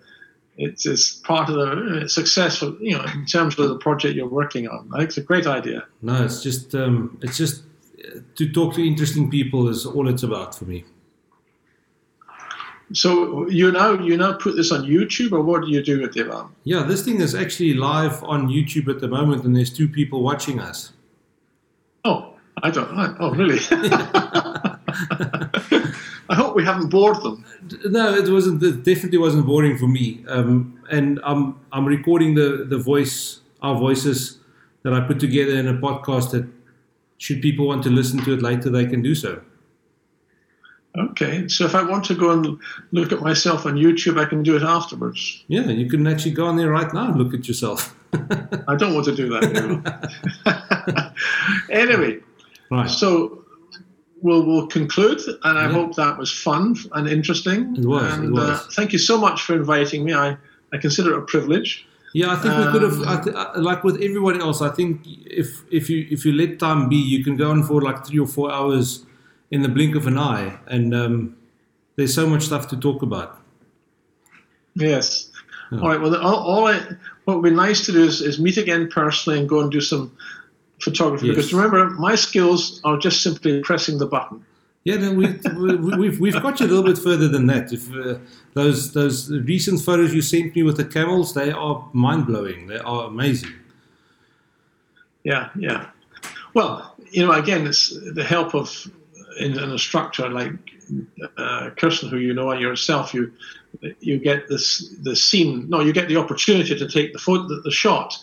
[SPEAKER 2] it's it's part of the uh, successful, you know, in terms of the project you're working on. I think it's a great idea.
[SPEAKER 1] No, it's just um, it's just uh, to talk to interesting people is all it's about for me.
[SPEAKER 2] So you now you now put this on YouTube, or what do you do with it, Ivan?
[SPEAKER 1] Yeah, this thing is actually live on YouTube at the moment, and there's two people watching us.
[SPEAKER 2] Oh, I don't. I, oh, really? I hope we haven't bored them.
[SPEAKER 1] No, it wasn't. It definitely wasn't boring for me. Um, and I'm I'm recording the the voice our voices that I put together in a podcast that should people want to listen to it later, they can do so.
[SPEAKER 2] Okay, so if I want to go and look at myself on YouTube, I can do it afterwards.
[SPEAKER 1] Yeah, you can actually go on there right now and look at yourself.
[SPEAKER 2] I don't want to do that. anyway,
[SPEAKER 1] right.
[SPEAKER 2] so we'll we'll conclude, and I
[SPEAKER 1] Yeah.
[SPEAKER 2] hope that was fun and interesting.
[SPEAKER 1] It was, it was.
[SPEAKER 2] Uh, thank you so much for inviting me. I, I consider it a privilege.
[SPEAKER 1] Yeah, I think we could have,
[SPEAKER 2] Um,
[SPEAKER 1] I th- like with everyone else. I think if if you if you let time be, you can go on for like three or four hours in the blink of an eye, and um, there's so much stuff to talk about.
[SPEAKER 2] Yes. All right. Well, all, all I, what would be nice to do is, is meet again personally and go and do some photography.
[SPEAKER 1] Yes.
[SPEAKER 2] Because remember, my skills are just simply pressing the button.
[SPEAKER 1] Yeah, no, we, we, we've we've got you a little bit further than that. If uh, those those recent photos you sent me with the camels, they are mind blowing. They are amazing.
[SPEAKER 2] Yeah, yeah. Well, you know, again, it's the help of in, in a structure like uh, Kirsten, who you know and yourself. You you get this the scene. No, you get the opportunity to take the photo, the, the shot,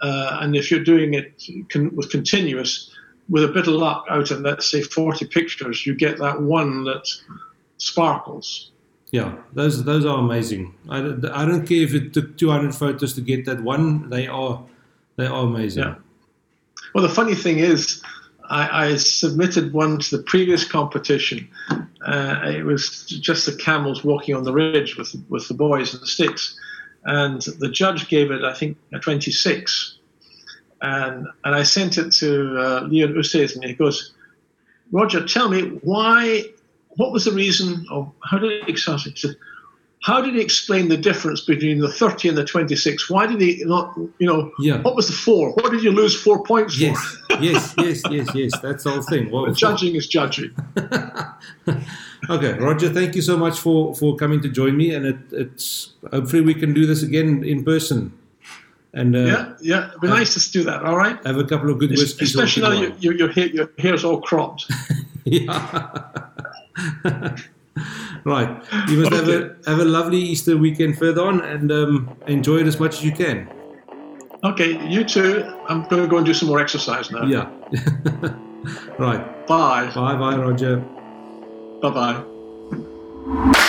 [SPEAKER 2] uh, and if you're doing it con- with continuous, with a bit of luck, out of let's say 40 pictures, you get that one that sparkles.
[SPEAKER 1] Yeah, those those are amazing. I, don't- I don't care if it took 200 photos to get that one. They are they are amazing.
[SPEAKER 2] Yeah. Well, the funny thing is, I, I submitted one to the previous competition. Uh, it was just the camels walking on the ridge with with the boys and the sticks, and the judge gave it, I think, a 26. And and I sent it to uh, Leon Usays, and he goes, Roger, tell me why. What was the reason, or how did it? He said, how did he explain the difference between the 30 and the 26? Why did he not, you know,
[SPEAKER 1] Yeah.
[SPEAKER 2] what was the four? What did you lose four points for?
[SPEAKER 1] Yes, yes, yes, yes, yes. That's the whole thing. Well,
[SPEAKER 2] judging is judging.
[SPEAKER 1] okay, Roger. Thank you so much for for coming to join me, and it, it's hopefully we can do this again in person, and uh,
[SPEAKER 2] Yeah, yeah. It'd be nice to do that, all right?
[SPEAKER 1] have a couple of good whiskeys.
[SPEAKER 2] Especially now your, your, your, hair, your hair's all cropped.
[SPEAKER 1] Yeah. Right. You must okay. have a have a lovely Easter weekend further on and um, enjoy it as much as you can.
[SPEAKER 2] Okay, you too. I'm going to go and do some more exercise now.
[SPEAKER 1] Yeah. right.
[SPEAKER 2] Bye.
[SPEAKER 1] Bye bye, Roger.
[SPEAKER 2] Bye bye.